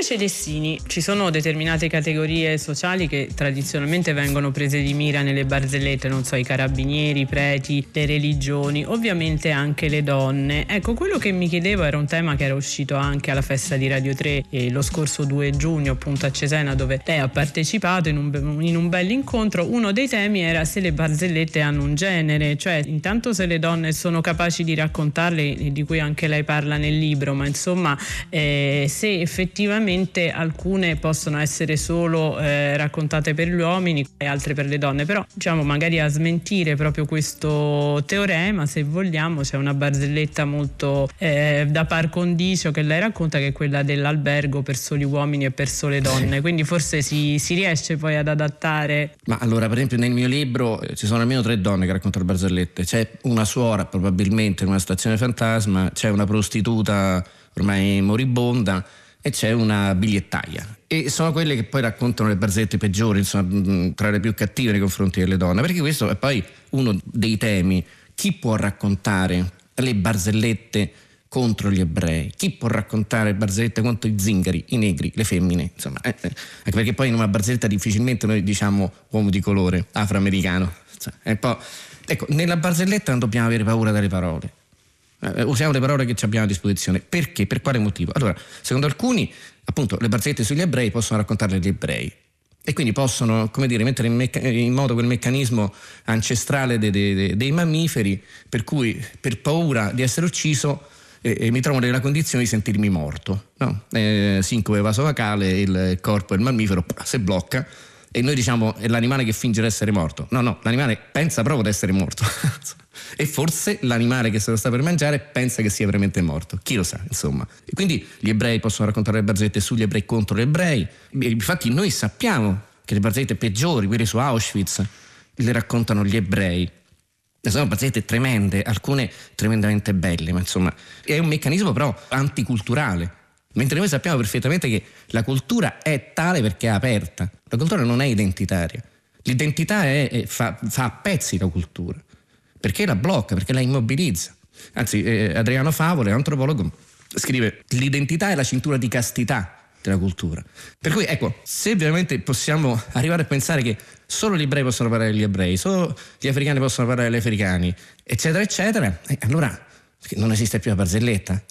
Ascanio Celestini, ci sono determinate categorie sociali che tradizionalmente vengono prese di mira nelle barzellette, non so, i carabinieri, i preti, le religioni, ovviamente anche le donne. Ecco, quello che mi chiedevo era un tema che era uscito anche alla festa di Radio 3 eh, lo scorso 2 giugno, appunto a Cesena, dove lei ha partecipato in un, in un bell'incontro. Uno dei temi era se le barzellette hanno un genere, cioè intanto se le donne sono capaci di raccontarle, di cui anche lei parla nel libro, ma insomma eh, se effettivamente effettivamente alcune possono essere solo eh, raccontate per gli uomini e altre per le donne, però diciamo magari a smentire proprio questo teorema, se vogliamo, c'è una barzelletta molto eh, da par condicio che lei racconta che è quella dell'albergo per soli uomini e per sole donne, sì. quindi forse si, si, riesce poi ad adattare. Ma allora per esempio nel mio libro eh, ci sono almeno tre donne che raccontano barzellette, c'è una suora probabilmente in una stazione fantasma, c'è una prostituta ormai moribonda e c'è una bigliettaia. E sono quelle che poi raccontano le barzette peggiori, insomma, tra le più cattive nei confronti delle donne, perché questo è poi uno dei temi. Chi può raccontare le barzellette contro gli ebrei? Chi può raccontare barzellette contro i zingari, i negri, le femmine? Insomma, eh, eh, anche perché poi in una barzelletta difficilmente noi diciamo uomo di colore, afroamericano. Insomma, ecco, nella barzelletta non dobbiamo avere paura delle parole eh, usiamo le parole che abbiamo a disposizione. Perché? Per quale motivo? Allora, secondo alcuni, appunto, le barzellette sugli ebrei possono raccontarle gli ebrei e quindi possono come dire, mettere in, mecca- in, moto quel meccanismo ancestrale dei, dei, dei, mammiferi per cui per paura di essere ucciso eh, eh, mi trovo nella condizione di sentirmi morto no? eh, sincope vasovacale il corpo del mammifero si blocca e noi diciamo è l'animale che finge di essere morto no no l'animale pensa proprio di essere morto E forse l'animale che se lo sta per mangiare pensa che sia veramente morto. Chi lo sa, insomma. E quindi gli ebrei possono raccontare le barzellette sugli ebrei contro gli ebrei. Infatti noi sappiamo che le barzellette peggiori, quelle su Auschwitz, le raccontano gli ebrei. Sono barzellette tremende, alcune tremendamente belle, ma insomma è un meccanismo però anticulturale. Mentre noi sappiamo perfettamente che la cultura è tale perché è aperta, la cultura non è identitaria. L'identità è, è, fa, fa a pezzi la cultura, perché la blocca, perché la immobilizza. Anzi, eh, Adriano Favole, antropologo, scrive l'identità è la cintura di castità della cultura. Per cui ecco, se veramente possiamo arrivare a pensare che solo gli ebrei possono parlare agli ebrei, solo gli africani possono parlare agli africani, eccetera, eccetera, eh, allora non esiste più la barzelletta.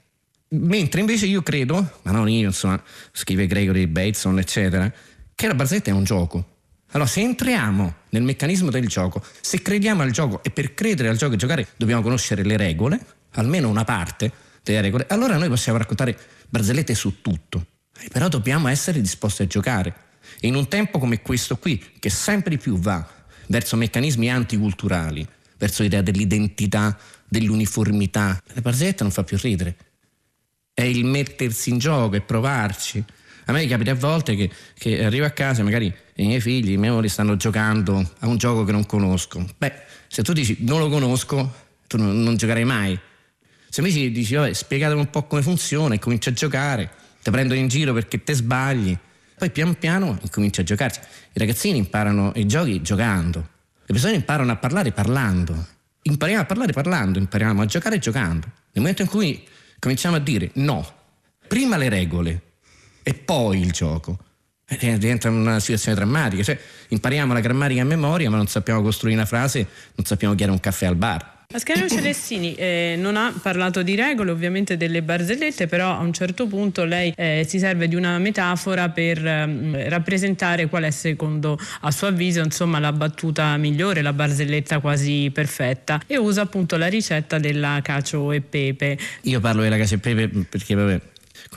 Mentre invece io credo, ma non io, insomma, scrive Gregory Bateson, eccetera, che la barzelletta è un gioco. Allora, se entriamo nel meccanismo del gioco, se crediamo al gioco e per credere al gioco e giocare dobbiamo conoscere le regole, almeno una parte delle regole, allora noi possiamo raccontare barzellette su tutto. Eh, però dobbiamo essere disposti a giocare. In un tempo come questo qui, che sempre di più va verso meccanismi anticulturali, verso l'idea dell'identità, dell'uniformità, la barzelletta non fa più ridere. È il mettersi in gioco e provarci. A me capita a volte che, che arrivo a casa e magari i miei figli, i miei amori stanno giocando a un gioco che non conosco. Beh, se tu dici non lo conosco, tu non, non giocherai mai. Se invece dici, vabbè, spiegatemi un po' come funziona e cominci a giocare, ti prendono in giro perché te sbagli, poi pian piano incominci a giocarci. I ragazzini imparano i giochi giocando, le persone imparano a parlare parlando. Impariamo a parlare parlando, impariamo a giocare giocando. Nel momento in cui cominciamo a dire no, prima le regole e poi il gioco, diventa una situazione drammatica. Cioè, impariamo la grammatica a memoria, ma non sappiamo costruire una frase, non sappiamo chiedere un caffè al bar. Ascanio Celestini eh, non ha parlato di regole, ovviamente delle barzellette, però a un certo punto lei eh, si serve di una metafora per eh, rappresentare qual è secondo a suo avviso insomma, la battuta migliore, la barzelletta quasi perfetta e usa appunto la ricetta della cacio e pepe. Io parlo della cacio e pepe perché vabbè,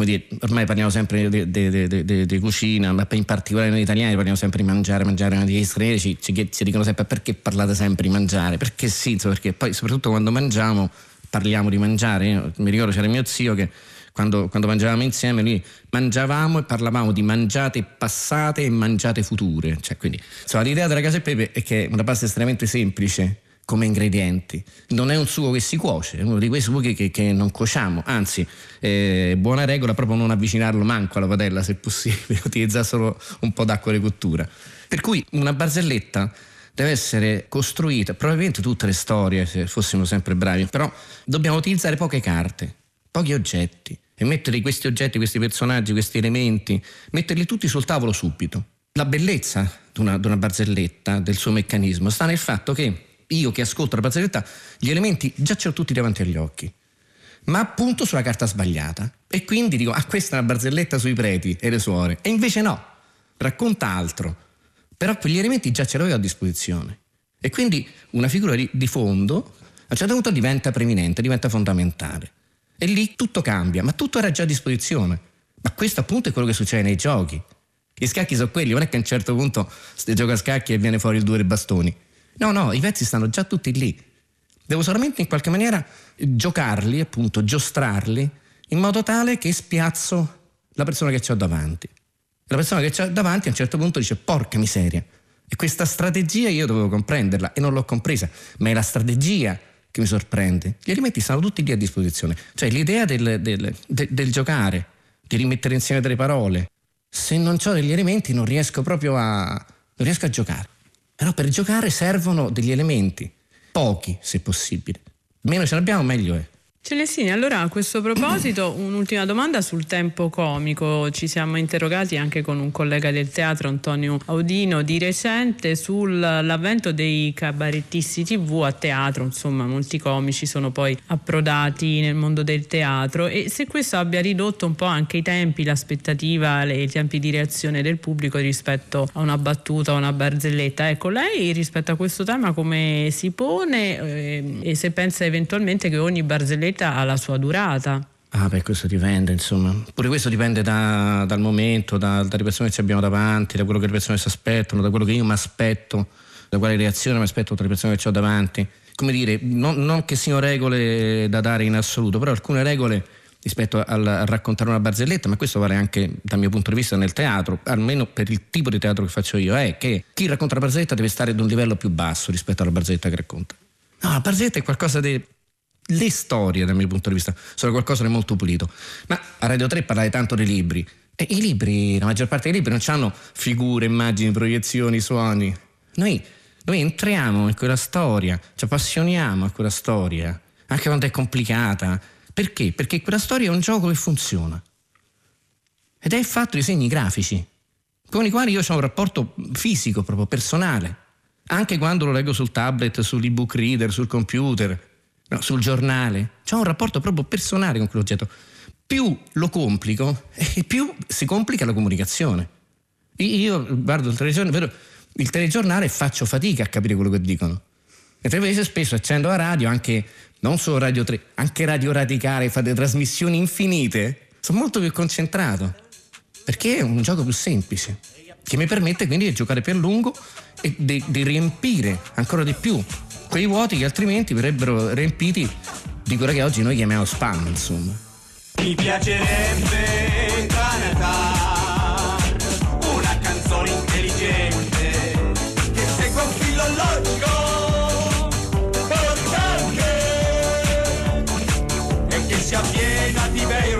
come dire, ormai parliamo sempre di cucina, ma in particolare noi italiani parliamo sempre di mangiare, mangiare, gli stranieri ci, ci, ci, dicono sempre perché parlate sempre di mangiare, perché sì, perché poi soprattutto quando mangiamo parliamo di mangiare, Io, mi ricordo c'era mio zio che quando, quando, mangiavamo insieme, noi mangiavamo e parlavamo di mangiate passate e mangiate future. Cioè, quindi, insomma, l'idea della casa e pepe è che è una pasta estremamente semplice, come ingredienti. Non è un sugo che si cuoce, è uno di quei sughi che, che non cuociamo, anzi, eh, buona regola proprio non avvicinarlo manco alla padella se possibile, utilizzare solo un po' d'acqua di cottura. Per cui una barzelletta deve essere costruita, probabilmente tutte le storie, se fossimo sempre bravi, però dobbiamo utilizzare poche carte, pochi oggetti e mettere questi oggetti, questi personaggi, questi elementi, metterli tutti sul tavolo subito. La bellezza di una, di una barzelletta, del suo meccanismo, sta nel fatto che io che ascolto la barzelletta, gli elementi già ce l'ho tutti davanti agli occhi, ma appunto sulla carta sbagliata. E quindi dico, ah, questa è una barzelletta sui preti e le suore. E invece no, racconta altro. Però quegli elementi già ce l'avevo a disposizione. E quindi una figura di, di fondo a un certo punto diventa preminente, diventa fondamentale. E lì tutto cambia, ma tutto era già a disposizione. Ma questo appunto è quello che succede nei giochi. Gli scacchi sono quelli, non è che a un certo punto si gioca a scacchi e viene fuori il due dei bastoni. No, no, i pezzi stanno già tutti lì. Devo solamente in qualche maniera giocarli, appunto, giostrarli, in modo tale che spiazzo la persona che ho davanti. La persona che ho davanti a un certo punto dice porca miseria. E questa strategia io dovevo comprenderla e non l'ho compresa, ma è la strategia che mi sorprende. Gli elementi stanno tutti lì a disposizione. Cioè l'idea del, del, del, del giocare, di rimettere insieme delle parole. Se non ho degli elementi non riesco proprio a, non riesco a giocare. Però per giocare servono degli elementi, pochi se possibile. Meno ce l'abbiamo, meglio è. Celestini, allora a questo proposito un'ultima domanda sul tempo comico. Ci siamo interrogati anche con un collega del teatro, Antonio Audino, di recente sull'avvento dei cabarettisti tv a teatro. Insomma, molti comici sono poi approdati nel mondo del teatro e se questo abbia ridotto un po' anche i tempi, l'aspettativa, i tempi di reazione del pubblico rispetto a una battuta, a una barzelletta. Ecco, lei rispetto a questo tema come si pone eh, e se pensa eventualmente che ogni barzelletta ha la sua durata. Ah, beh, questo dipende, insomma. Pure questo dipende da, dal momento, da, dalle persone che ci abbiamo davanti, da quello che le persone si aspettano, da quello che io mi aspetto, da quale reazione mi aspetto tra le persone che ho davanti. come dire, non, non che siano regole da dare in assoluto, però alcune regole rispetto al, a raccontare una barzelletta, ma questo vale anche dal mio punto di vista nel teatro, almeno per il tipo di teatro che faccio io, è che chi racconta la barzelletta deve stare ad un livello più basso rispetto alla barzelletta che racconta. No, la barzelletta è qualcosa di... Le storie, dal mio punto di vista, sono qualcosa di molto pulito. Ma a Radio 3 parlate tanto dei libri. E i libri, la maggior parte dei libri non hanno figure, immagini, proiezioni, suoni. Noi, noi entriamo in quella storia, ci appassioniamo a quella storia, anche quando è complicata. Perché? Perché quella storia è un gioco che funziona. Ed è fatto di segni grafici, con i quali io ho un rapporto fisico, proprio personale. Anche quando lo leggo sul tablet, sull'ebook reader, sul computer, no, sul giornale. C'ho un rapporto proprio personale con quell'oggetto. Più lo complico, e più si complica la comunicazione. Io guardo il telegiornale, vedo il telegiornale e faccio fatica a capire quello che dicono. Mentre invece spesso accendo la radio, anche non solo Radio 3, anche Radio Radicale, fate trasmissioni infinite, sono molto più concentrato. Perché è un gioco più semplice, che mi permette quindi di giocare più a lungo e di, di riempire ancora di più quei vuoti che altrimenti verrebbero riempiti di quella che oggi noi chiamiamo spam, insomma. Mi piacerebbe cantare una canzone intelligente che segua un filo logico, portante e che sia piena di bei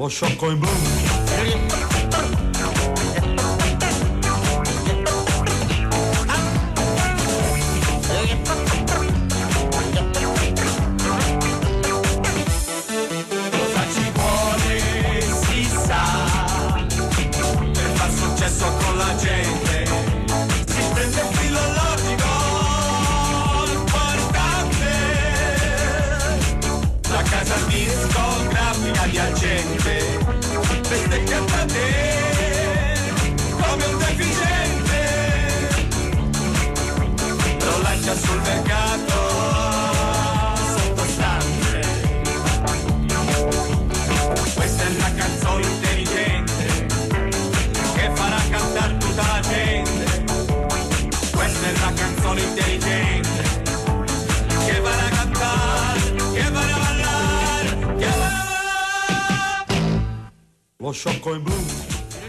Lo sciocco in blu. Lo sciocco in blu.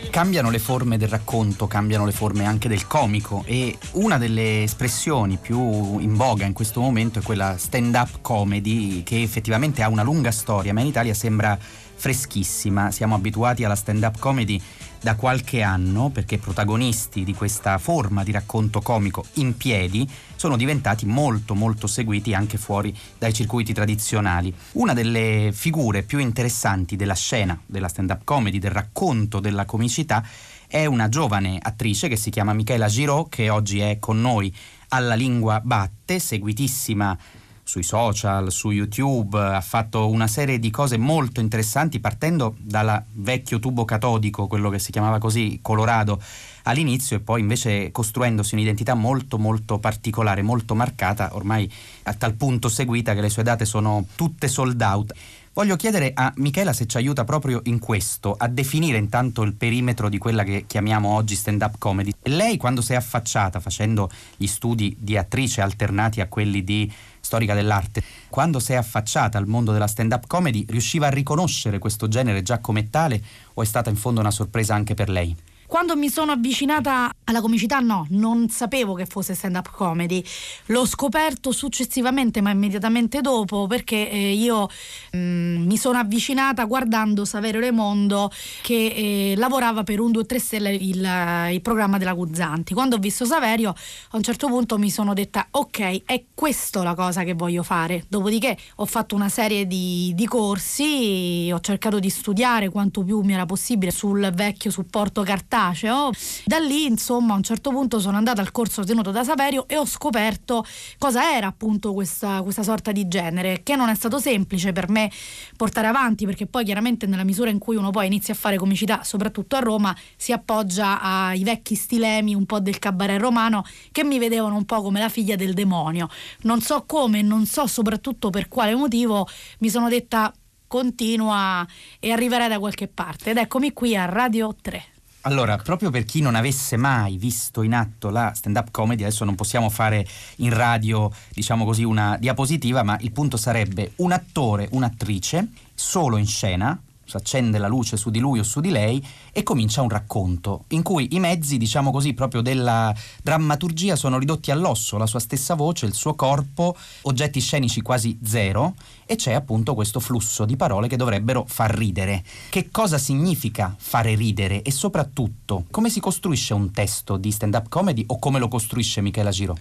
Cambiano le forme del racconto, cambiano le forme anche del comico e una delle espressioni più in voga in questo momento è quella stand-up comedy che effettivamente ha una lunga storia, ma in Italia sembra freschissima. Siamo abituati alla stand-up comedy da qualche anno perché protagonisti di questa forma di racconto comico in piedi sono diventati molto molto seguiti anche fuori dai circuiti tradizionali. Una delle figure più interessanti della scena della stand-up comedy, del racconto della comicità, è una giovane attrice che si chiama Michela Giraud che oggi è con noi alla Lingua Batte, seguitissima sui social, su YouTube, ha fatto una serie di cose molto interessanti partendo dal vecchio tubo catodico, quello che si chiamava così, Colorado, all'inizio e poi invece costruendosi un'identità molto molto particolare, molto marcata, ormai a tal punto seguita che le sue date sono tutte sold out. Voglio chiedere a Michela se ci aiuta proprio in questo, a definire intanto il perimetro di quella che chiamiamo oggi stand-up comedy. Lei quando si è affacciata facendo gli studi di attrice alternati a quelli di storica dell'arte, quando si è affacciata al mondo della stand-up comedy, riusciva a riconoscere questo genere già come tale o è stata in fondo una sorpresa anche per lei? Quando mi sono avvicinata alla comicità, no, non sapevo che fosse stand-up comedy. L'ho scoperto successivamente, ma immediatamente dopo, perché eh, io mm, mi sono avvicinata guardando Saverio Raimondo che eh, lavorava per un 2 3 stelle il, il programma della Guzzanti. Quando ho visto Saverio, a un certo punto mi sono detta: ok, è questa la cosa che voglio fare. Dopodiché ho fatto una serie di, di corsi, ho cercato di studiare quanto più mi era possibile sul vecchio supporto cartaceo crostaceo. Da lì, insomma, a un certo punto sono andata al corso tenuto da Saverio e ho scoperto cosa era appunto questa, questa sorta di genere, che non è stato semplice per me portare avanti, perché poi chiaramente nella misura in cui uno poi inizia a fare comicità, soprattutto a Roma, si appoggia ai vecchi stilemi un po' del cabaret romano che mi vedevano un po' come la figlia del demonio. Non so come, non so soprattutto per quale motivo, mi sono detta continua e arriverai da qualche parte. Ed eccomi qui a Radio 3. Allora, proprio per chi non avesse mai visto in atto la stand-up comedy, adesso non possiamo fare in radio, diciamo così, una diapositiva, ma il punto sarebbe un attore, un'attrice, solo in scena, si accende la luce su di lui o su di lei e comincia un racconto in cui i mezzi, diciamo così, proprio della drammaturgia sono ridotti all'osso, la sua stessa voce, il suo corpo, oggetti scenici quasi zero e c'è appunto questo flusso di parole che dovrebbero far ridere. Che cosa significa fare ridere e soprattutto come si costruisce un testo di stand-up comedy o come lo costruisce Michela Giro?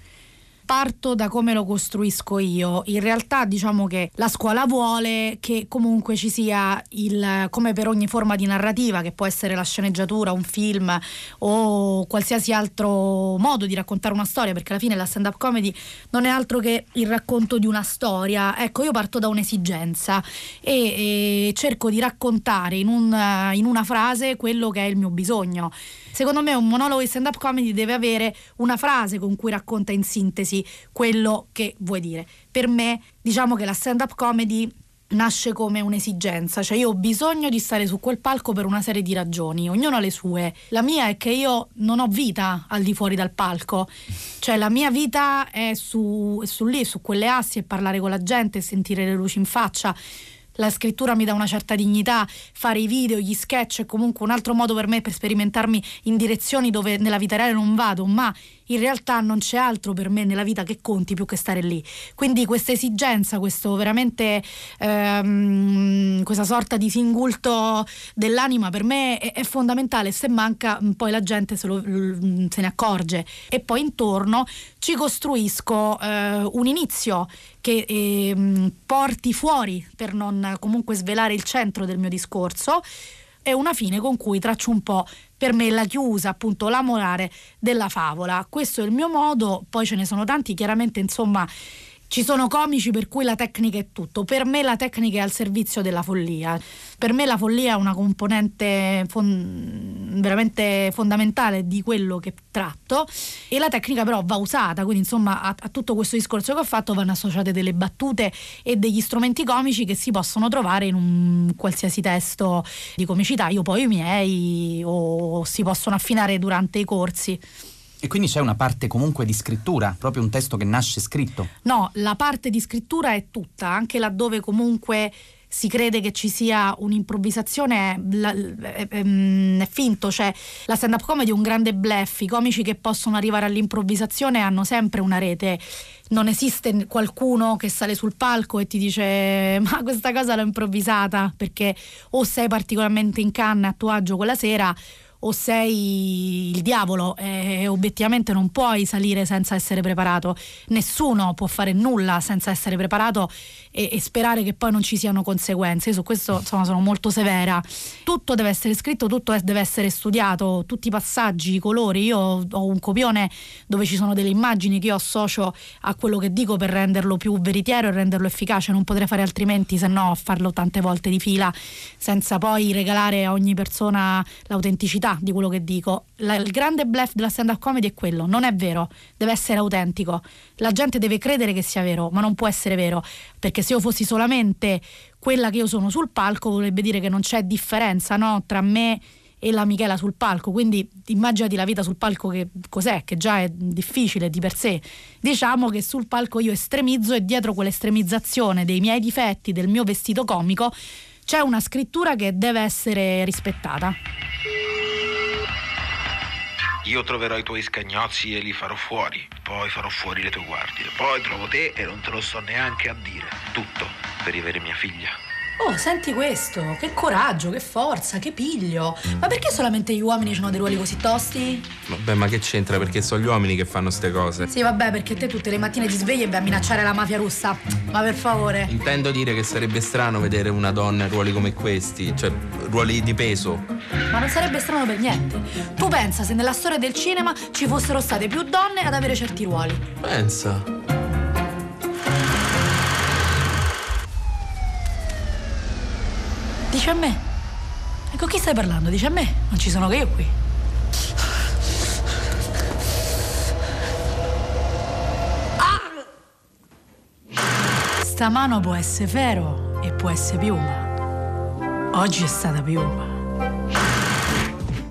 Parto da come lo costruisco io. In realtà diciamo che la scuola vuole che comunque ci sia il, come per ogni forma di narrativa, che può essere la sceneggiatura, un film o qualsiasi altro modo di raccontare una storia, perché alla fine la stand-up comedy non è altro che il racconto di una storia. Ecco, io parto da un'esigenza e, e cerco di raccontare in, un, in una frase quello che è il mio bisogno. Secondo me un monologo di stand-up comedy deve avere una frase con cui racconta in sintesi quello che vuoi dire. Per me, diciamo che la stand-up comedy nasce come un'esigenza, cioè io ho bisogno di stare su quel palco per una serie di ragioni, ognuno ha le sue. La mia è che io non ho vita al di fuori dal palco, cioè la mia vita è su, è su lì, su quelle assi e parlare con la gente, sentire le luci in faccia la scrittura mi dà una certa dignità, fare i video, gli sketch è comunque un altro modo per me per sperimentarmi in direzioni dove nella vita reale non vado, ma in realtà non c'è altro per me nella vita che conti più che stare lì. Quindi questa esigenza, questo veramente ehm, questa sorta di singulto dell'anima per me è, è, fondamentale. Se manca, poi la gente se, lo, se, ne accorge. E poi intorno ci costruisco eh, un inizio che eh, porti fuori per non comunque svelare il centro del mio discorso e una fine con cui traccio un po' per me la chiusa, appunto la morale della favola. Questo è il mio modo, poi ce ne sono tanti, chiaramente insomma ci sono comici per cui la tecnica è tutto, per me la tecnica è al servizio della follia. Per me la follia è una componente fon- veramente fondamentale di quello che tratto e la tecnica però va usata, quindi insomma a, a, tutto questo discorso che ho fatto vanno associate delle battute e degli strumenti comici che si possono trovare in un qualsiasi testo di comicità, io poi i miei o si possono affinare durante i corsi. E quindi c'è una parte comunque di scrittura, proprio un testo che nasce scritto? No, la parte di scrittura è tutta, anche laddove comunque si crede che ci sia un'improvvisazione è, è, finto, cioè la stand up comedy è un grande bluff, i comici che possono arrivare all'improvvisazione hanno sempre una rete, non esiste qualcuno che sale sul palco e ti dice ma questa cosa l'ho improvvisata perché o sei particolarmente in canna a tuo agio quella sera o sei il diavolo e obiettivamente non puoi salire senza essere preparato. Nessuno può fare nulla senza essere preparato e, e sperare che poi non ci siano conseguenze. Io su questo insomma, sono molto severa. Tutto deve essere scritto, tutto deve essere studiato, tutti i passaggi, i colori. Io ho un copione dove ci sono delle immagini che io associo a quello che dico per renderlo più veritiero e renderlo efficace. Non potrei fare altrimenti, se no farlo tante volte di fila senza poi regalare a ogni persona l'autenticità di quello che dico. La, il grande bluff della stand-up comedy è quello, non è vero, deve essere autentico. La gente deve credere che sia vero, ma non può essere vero, perché se io fossi solamente quella che io sono sul palco vorrebbe dire che non c'è differenza no? tra me e la Michela sul palco, quindi immaginati la vita sul palco che cos'è, che già è difficile di per sé. Diciamo che sul palco io estremizzo e dietro quell'estremizzazione dei miei difetti, del mio vestito comico, c'è una scrittura che deve essere rispettata. Io troverò i tuoi scagnozzi e li farò fuori, poi farò fuori le tue guardie, poi trovo te e non te lo sto neanche a dire. Tutto per rivere mia figlia. Oh, senti questo, che coraggio, che forza, che piglio. Ma perché solamente gli uomini hanno dei ruoli così tosti? Vabbè, ma che c'entra? Perché sono gli uomini che fanno ste cose. Sì, vabbè, perché te tutte le mattine ti svegli e vai a minacciare la mafia russa. Ma per favore. Intendo dire che sarebbe strano vedere una donna in ruoli come questi, cioè ruoli di peso. Ma non sarebbe strano per niente. Tu pensa se nella storia del cinema ci fossero state più donne ad avere certi ruoli. Pensa. Dice a me. E con chi stai parlando? Dice a me. Non ci sono che io qui. Ah! Sta mano può essere ferro e può essere piuma. Oggi è stata piuma.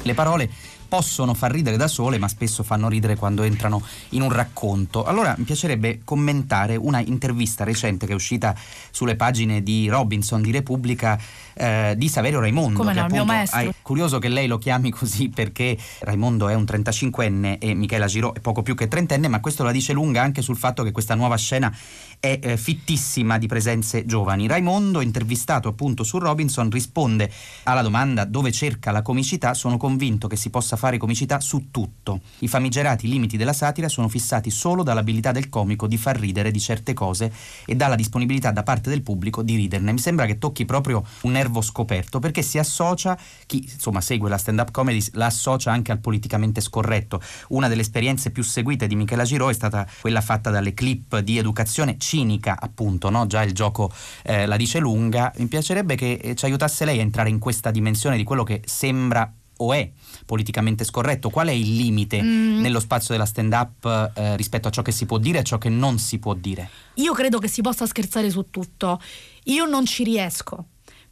Le parole possono far ridere da sole, ma spesso fanno ridere quando entrano in un racconto. Allora mi piacerebbe commentare una intervista recente che è uscita sulle pagine di Robinson di Repubblica eh, di Saverio Raimondo. Come che no, il mio appunto maestro. È curioso che lei lo chiami così perché Raimondo è un 35enne e Michela Giro è poco più che trentenne, ma questo la dice lunga anche sul fatto che questa nuova scena è eh, fittissima di presenze giovani. Raimondo, intervistato appunto su Robinson, risponde alla domanda dove cerca la comicità. Sono convinto che si possa fare comicità su tutto. I famigerati limiti della satira sono fissati solo dall'abilità del comico di far ridere di certe cose e dalla disponibilità da parte del pubblico di riderne. Mi sembra che tocchi proprio un nervo scoperto perché si associa, chi insomma segue la stand-up comedy la associa anche al politicamente scorretto. Una delle esperienze più seguite di Michela Giro è stata quella fatta dalle clip di educazione cinica, appunto, no? già il gioco eh, la dice lunga. Mi piacerebbe che eh, ci aiutasse lei a entrare in questa dimensione di quello che sembra o è politicamente scorretto? Qual è il limite Mm. nello spazio della stand-up eh, rispetto a ciò che si può dire e a ciò che non si può dire? Io credo che si possa scherzare su tutto. Io non ci riesco.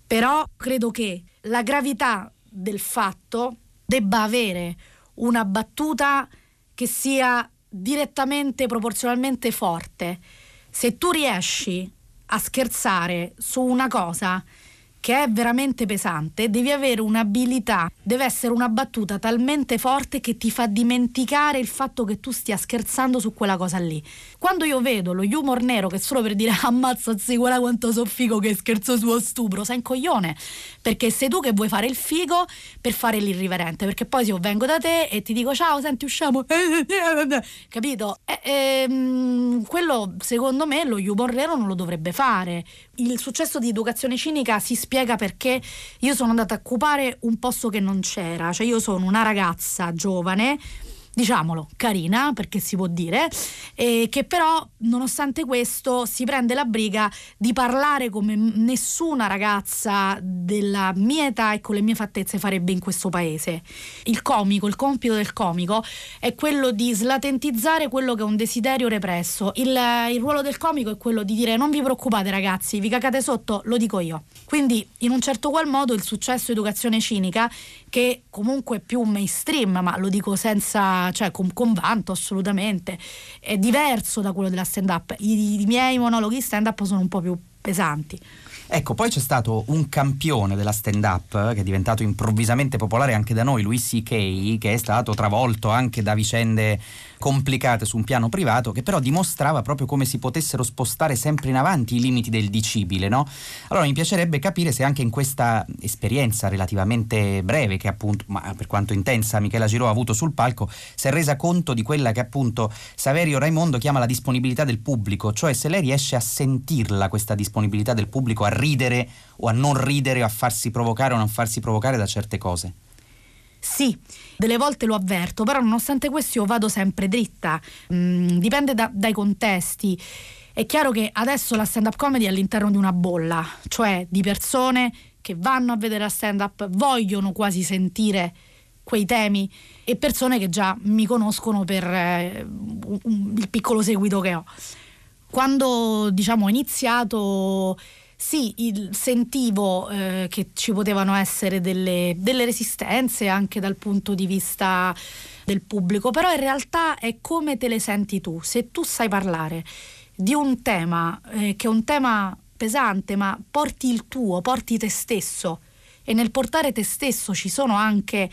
Però credo che la gravità del fatto debba avere una battuta che sia direttamente proporzionalmente forte. Se tu riesci a scherzare su una cosa che è veramente pesante, devi avere un'abilità, deve essere una battuta talmente forte che ti fa dimenticare il fatto che tu stia scherzando su quella cosa lì. Quando io vedo lo humor nero che solo per dire ammazza zii, guarda quanto so figo che scherzo sullo stupro, sei un coglione, perché sei tu che vuoi fare il figo per fare l'irriverente, perché poi se io vengo da te e ti dico ciao, senti usciamo, capito? E, ehm, quello secondo me lo humor nero non lo dovrebbe fare. Il successo di educazione cinica si spiega perché io sono andata a occupare un posto che non c'era, cioè io sono una ragazza giovane diciamolo, carina, perché si può dire, e che però, nonostante questo, si prende la briga di parlare come nessuna ragazza della mia età e con le mie fattezze farebbe in questo paese. Il comico, il compito del comico è quello di slatentizzare quello che è un desiderio represso. Il, il ruolo del comico è quello di dire non vi preoccupate ragazzi, vi cagate sotto, lo dico io. Quindi, in un certo qual modo, il successo educazione cinica, che comunque è più mainstream, ma lo dico senza, cioè con, con vanto assolutamente, è diverso da quello della stand-up. I, i miei monologhi stand-up sono un po' più pesanti. Ecco, poi c'è stato un campione della stand-up eh, che è diventato improvvisamente popolare anche da noi, Louis C.K., che è stato travolto anche da vicende complicate su un piano privato, che però dimostrava proprio come si potessero spostare sempre in avanti i limiti del dicibile, no? Allora mi piacerebbe capire se anche in questa esperienza relativamente breve, che appunto, ma per quanto intensa, Michela Giro ha avuto sul palco, si è resa conto di quella che appunto Saverio Raimondo chiama la disponibilità del pubblico, cioè se lei riesce a sentirla questa disponibilità del pubblico, a ridere o a non ridere o a farsi provocare o non farsi provocare da certe cose. Sì, delle volte lo avverto, però nonostante questo io vado sempre dritta, Mm, dipende da- dai contesti. È chiaro che adesso la stand-up comedy è all'interno di una bolla, cioè di persone che vanno a vedere la stand-up, vogliono quasi sentire quei temi e persone che già mi conoscono per eh, un- un- il piccolo seguito che ho. Quando diciamo ho iniziato sì, il- sentivo eh, che ci potevano essere delle, delle resistenze anche dal punto di vista del pubblico, però in realtà è come te le senti tu. Se tu sai parlare di un tema eh, che è un tema pesante, ma porti il tuo, porti te stesso e nel portare te stesso ci sono anche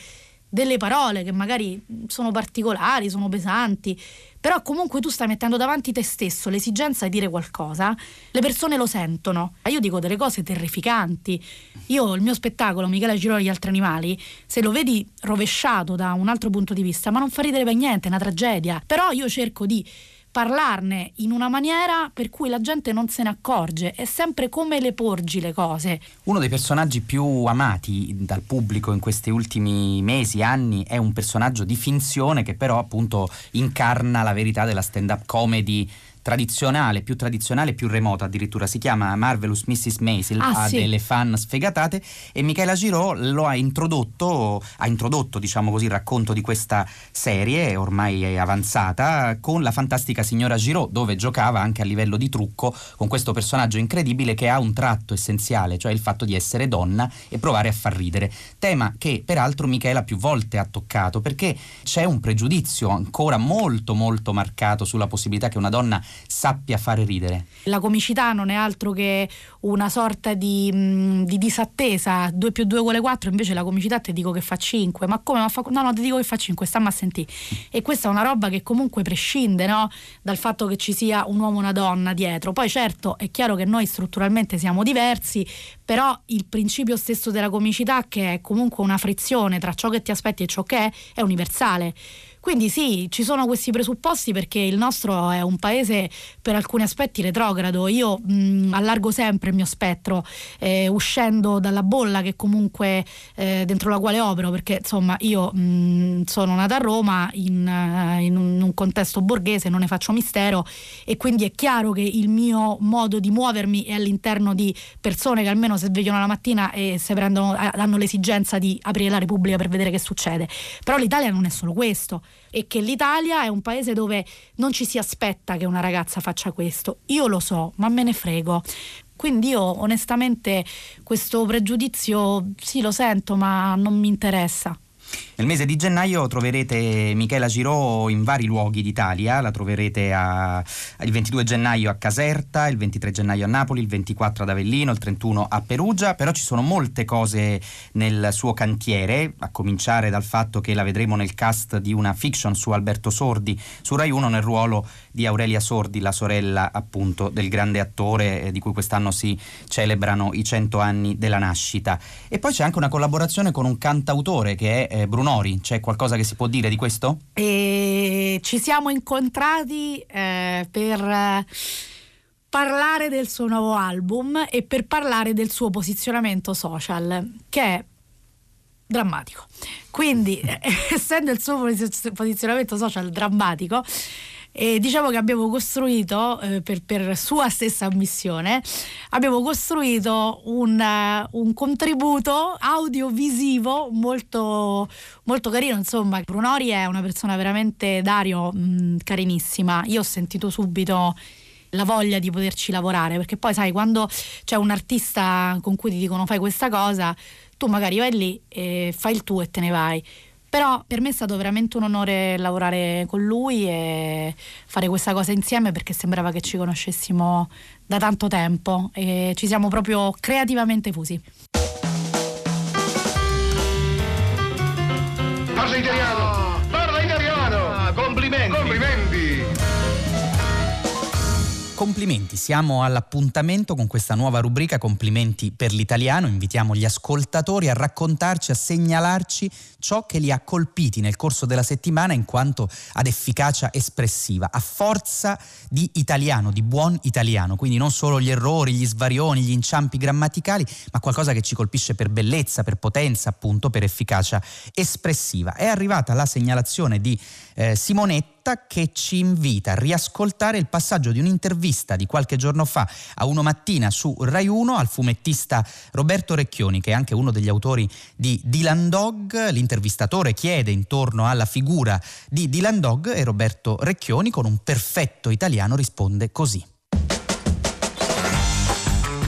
delle parole che magari sono particolari, sono pesanti, però comunque tu stai mettendo davanti te stesso l'esigenza di dire qualcosa, le persone lo sentono. Io dico delle cose terrificanti. Io il mio spettacolo, Michele Girò e gli altri animali, se lo vedi rovesciato da un altro punto di vista, ma non fa ridere per niente, è una tragedia. Però io cerco di parlarne in una maniera per cui la gente non se ne accorge, è sempre come le porgi le cose. Uno dei personaggi più amati dal pubblico in questi ultimi mesi, anni, è un personaggio di finzione che però appunto incarna la verità della stand-up comedy tradizionale, più tradizionale, più remota addirittura, si chiama Marvelous Mrs. Maisel, Ah, ha sì. delle fan sfegatate e Michaela Giraud lo ha introdotto, ha introdotto diciamo così il racconto di questa serie ormai avanzata con la fantastica signora Giraud dove giocava anche a livello di trucco con questo personaggio incredibile che ha un tratto essenziale, cioè il fatto di essere donna e provare a far ridere, tema che peraltro Michela più volte ha toccato perché c'è un pregiudizio ancora molto molto marcato sulla possibilità che una donna sappia fare ridere. La comicità non è altro che una sorta di, mh, di disattesa, 2 più 2 uguale 4, invece la comicità ti dico che fa 5, ma come? Ma fa- no, no, ti dico che fa 5, stamma a sentire. E questa è una roba che comunque prescinde no? dal fatto che ci sia un uomo e una donna dietro. Poi certo è chiaro che noi strutturalmente siamo diversi, però il principio stesso della comicità, che è comunque una frizione tra ciò che ti aspetti e ciò che è, è universale. Quindi sì, ci sono questi presupposti perché il nostro è un paese per alcuni aspetti retrogrado. Io mh, allargo sempre il mio spettro, eh, uscendo dalla bolla che comunque eh, dentro la quale opero, perché insomma io mh, sono nata a Roma in, eh, in un, contesto borghese, non ne faccio mistero e quindi è chiaro che il mio modo di muovermi è all'interno di persone che almeno si svegliano la mattina e si prendono, hanno l'esigenza di aprire la Repubblica per vedere che succede. Però l'Italia non è solo questo e che l'Italia è un paese dove non ci si aspetta che una ragazza faccia questo. Io lo so, ma me ne frego. Quindi io onestamente questo pregiudizio sì lo sento, ma non mi interessa. Nel mese di gennaio troverete Michela Giraud in vari luoghi d'Italia, la troverete a- il 22 gennaio a Caserta, il 23 gennaio a Napoli, il 24 ad Avellino, il 31 a Perugia, però ci sono molte cose nel suo cantiere, a cominciare dal fatto che la vedremo nel cast di una fiction su Alberto Sordi, su Rai 1 nel ruolo di Aurelia Sordi, la sorella appunto del grande attore eh, di cui quest'anno si celebrano i 100 anni della nascita. E poi c'è anche una collaborazione con un cantautore che è eh, Brunori, c'è qualcosa che si può dire di questo? E ci siamo incontrati eh, per eh, parlare del suo nuovo album e per parlare del suo posizionamento social, che è drammatico. Quindi, essendo il suo posi- posizionamento social drammatico, eh, diciamo che abbiamo costruito, eh, per, per sua stessa ammissione, abbiamo costruito un, eh, un contributo audiovisivo molto, molto carino. Insomma, Brunori è una persona veramente, Dario, mh, carinissima. Io ho sentito subito la voglia di poterci lavorare, perché poi sai, quando c'è un artista con cui ti dicono fai questa cosa, tu magari vai lì e fai il tuo e te ne vai. Però per me è stato veramente un onore lavorare con lui e fare questa cosa insieme perché sembrava che ci conoscessimo da tanto tempo e ci siamo proprio creativamente fusi. Parla italiano! Complimenti, siamo all'appuntamento con questa nuova rubrica Complimenti per l'italiano. Invitiamo gli ascoltatori a raccontarci, a segnalarci ciò che li ha colpiti nel corso della settimana in quanto ad efficacia espressiva, a forza di italiano, di buon italiano, quindi non solo gli errori, gli svarioni, gli inciampi grammaticali, ma qualcosa che ci colpisce per bellezza, per potenza, appunto, per efficacia espressiva. È arrivata la segnalazione di eh, Simonetta che ci invita a riascoltare il passaggio di un'intervista di qualche giorno fa a Uno Mattina su Rai 1 al fumettista Roberto Recchioni, che è anche uno degli autori di Dylan Dog. L'intervistatore chiede intorno alla figura di Dylan Dog e Roberto Recchioni con un perfetto italiano risponde così.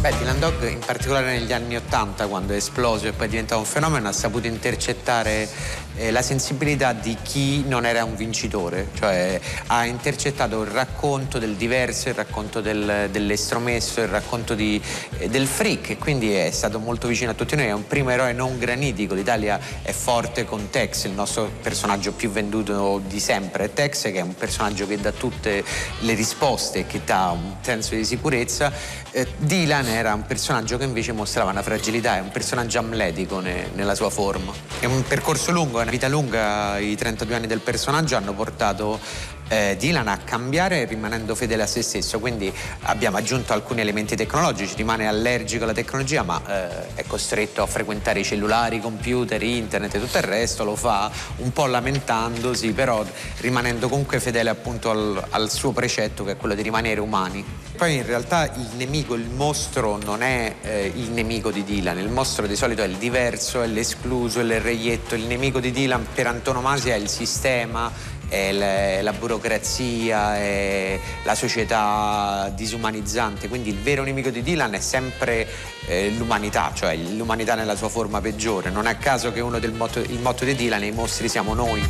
Beh, Dylan Dog in particolare negli anni 80 quando è esploso e poi è diventato un fenomeno ha saputo intercettare eh, la sensibilità di chi non era un vincitore, cioè ha intercettato il racconto del diverso, il racconto del, dell'estromesso, il racconto di, eh, del freak e quindi è stato molto vicino a tutti noi, è un primo eroe non granitico, l'Italia è forte con Tex, il nostro personaggio più venduto di sempre. Tex che è un personaggio che dà tutte le risposte che dà un senso di sicurezza. Eh, Dylan era un personaggio che invece mostrava una fragilità, è un personaggio amletico ne- nella sua forma. È un percorso lungo, è una vita lunga, i 32 anni del personaggio hanno portato eh, Dylan a cambiare rimanendo fedele a se stesso, quindi abbiamo aggiunto alcuni elementi tecnologici, rimane allergico alla tecnologia ma eh, è costretto a frequentare i cellulari, i computer, internet e tutto il resto, lo fa un po' lamentandosi, però rimanendo comunque fedele appunto al, al suo precetto che è quello di rimanere umani. Poi in realtà il nemico, il mostro non è eh, il nemico di Dylan, il mostro di solito è il diverso, è l'escluso, è il reietto, il nemico di Dylan per antonomasia è il sistema, la, la burocrazia, è la società disumanizzante, quindi il vero nemico di Dylan è sempre eh, l'umanità, cioè l'umanità nella sua forma peggiore. Non è a caso che uno del motto, il motto di Dylan è i mostri siamo noi.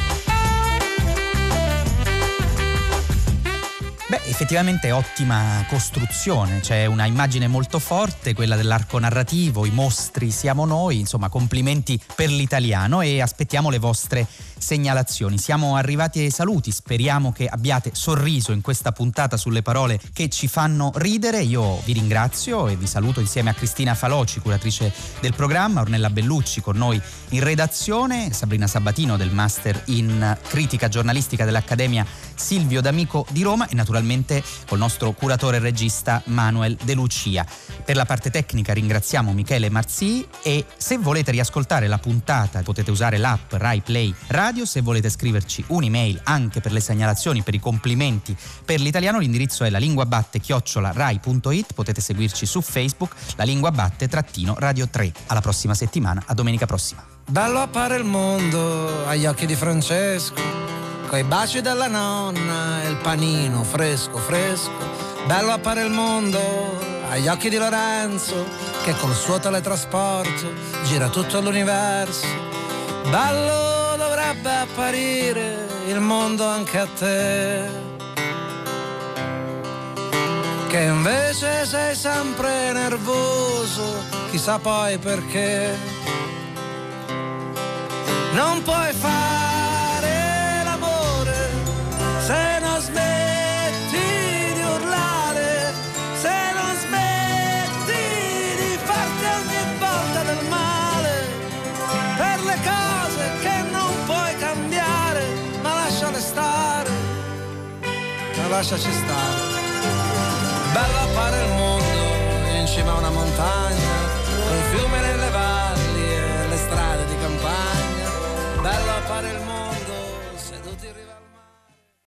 Beh, effettivamente ottima costruzione, c'è una immagine molto forte, quella dell'arco narrativo, i mostri siamo noi, insomma complimenti per l'italiano e aspettiamo le vostre segnalazioni. Siamo arrivati ai saluti, speriamo che abbiate sorriso in questa puntata sulle parole che ci fanno ridere. Io vi ringrazio e vi saluto insieme a Cristina Faloci, curatrice del programma, Ornella Bellucci con noi in redazione, Sabrina Sabatino del Master in Critica Giornalistica dell'Accademia Silvio D'Amico di Roma e naturalmente col nostro curatore e regista Manuel De Lucia. Per la parte tecnica ringraziamo Michele Marzì e se volete riascoltare la puntata potete usare l'app Rai Play Radio, se volete scriverci un'email anche per le segnalazioni, per i complimenti per l'italiano l'indirizzo è la linguabatte rai.it, potete seguirci su Facebook la lingua batte trattino radio 3. Alla prossima settimana, a domenica prossima. Bello appare il mondo agli occhi di Francesco, coi baci della nonna e il panino fresco fresco. Bello appare il mondo agli occhi di Lorenzo, che col suo teletrasporto gira tutto l'universo. Bello dovrebbe apparire il mondo anche a te. Che invece sei sempre nervoso, chissà poi perché. Non puoi fare lasciaci stare. Bello appare il mondo in cima a una montagna, un fiume nelle valli e le strade di campagna. Bello fare il mondo.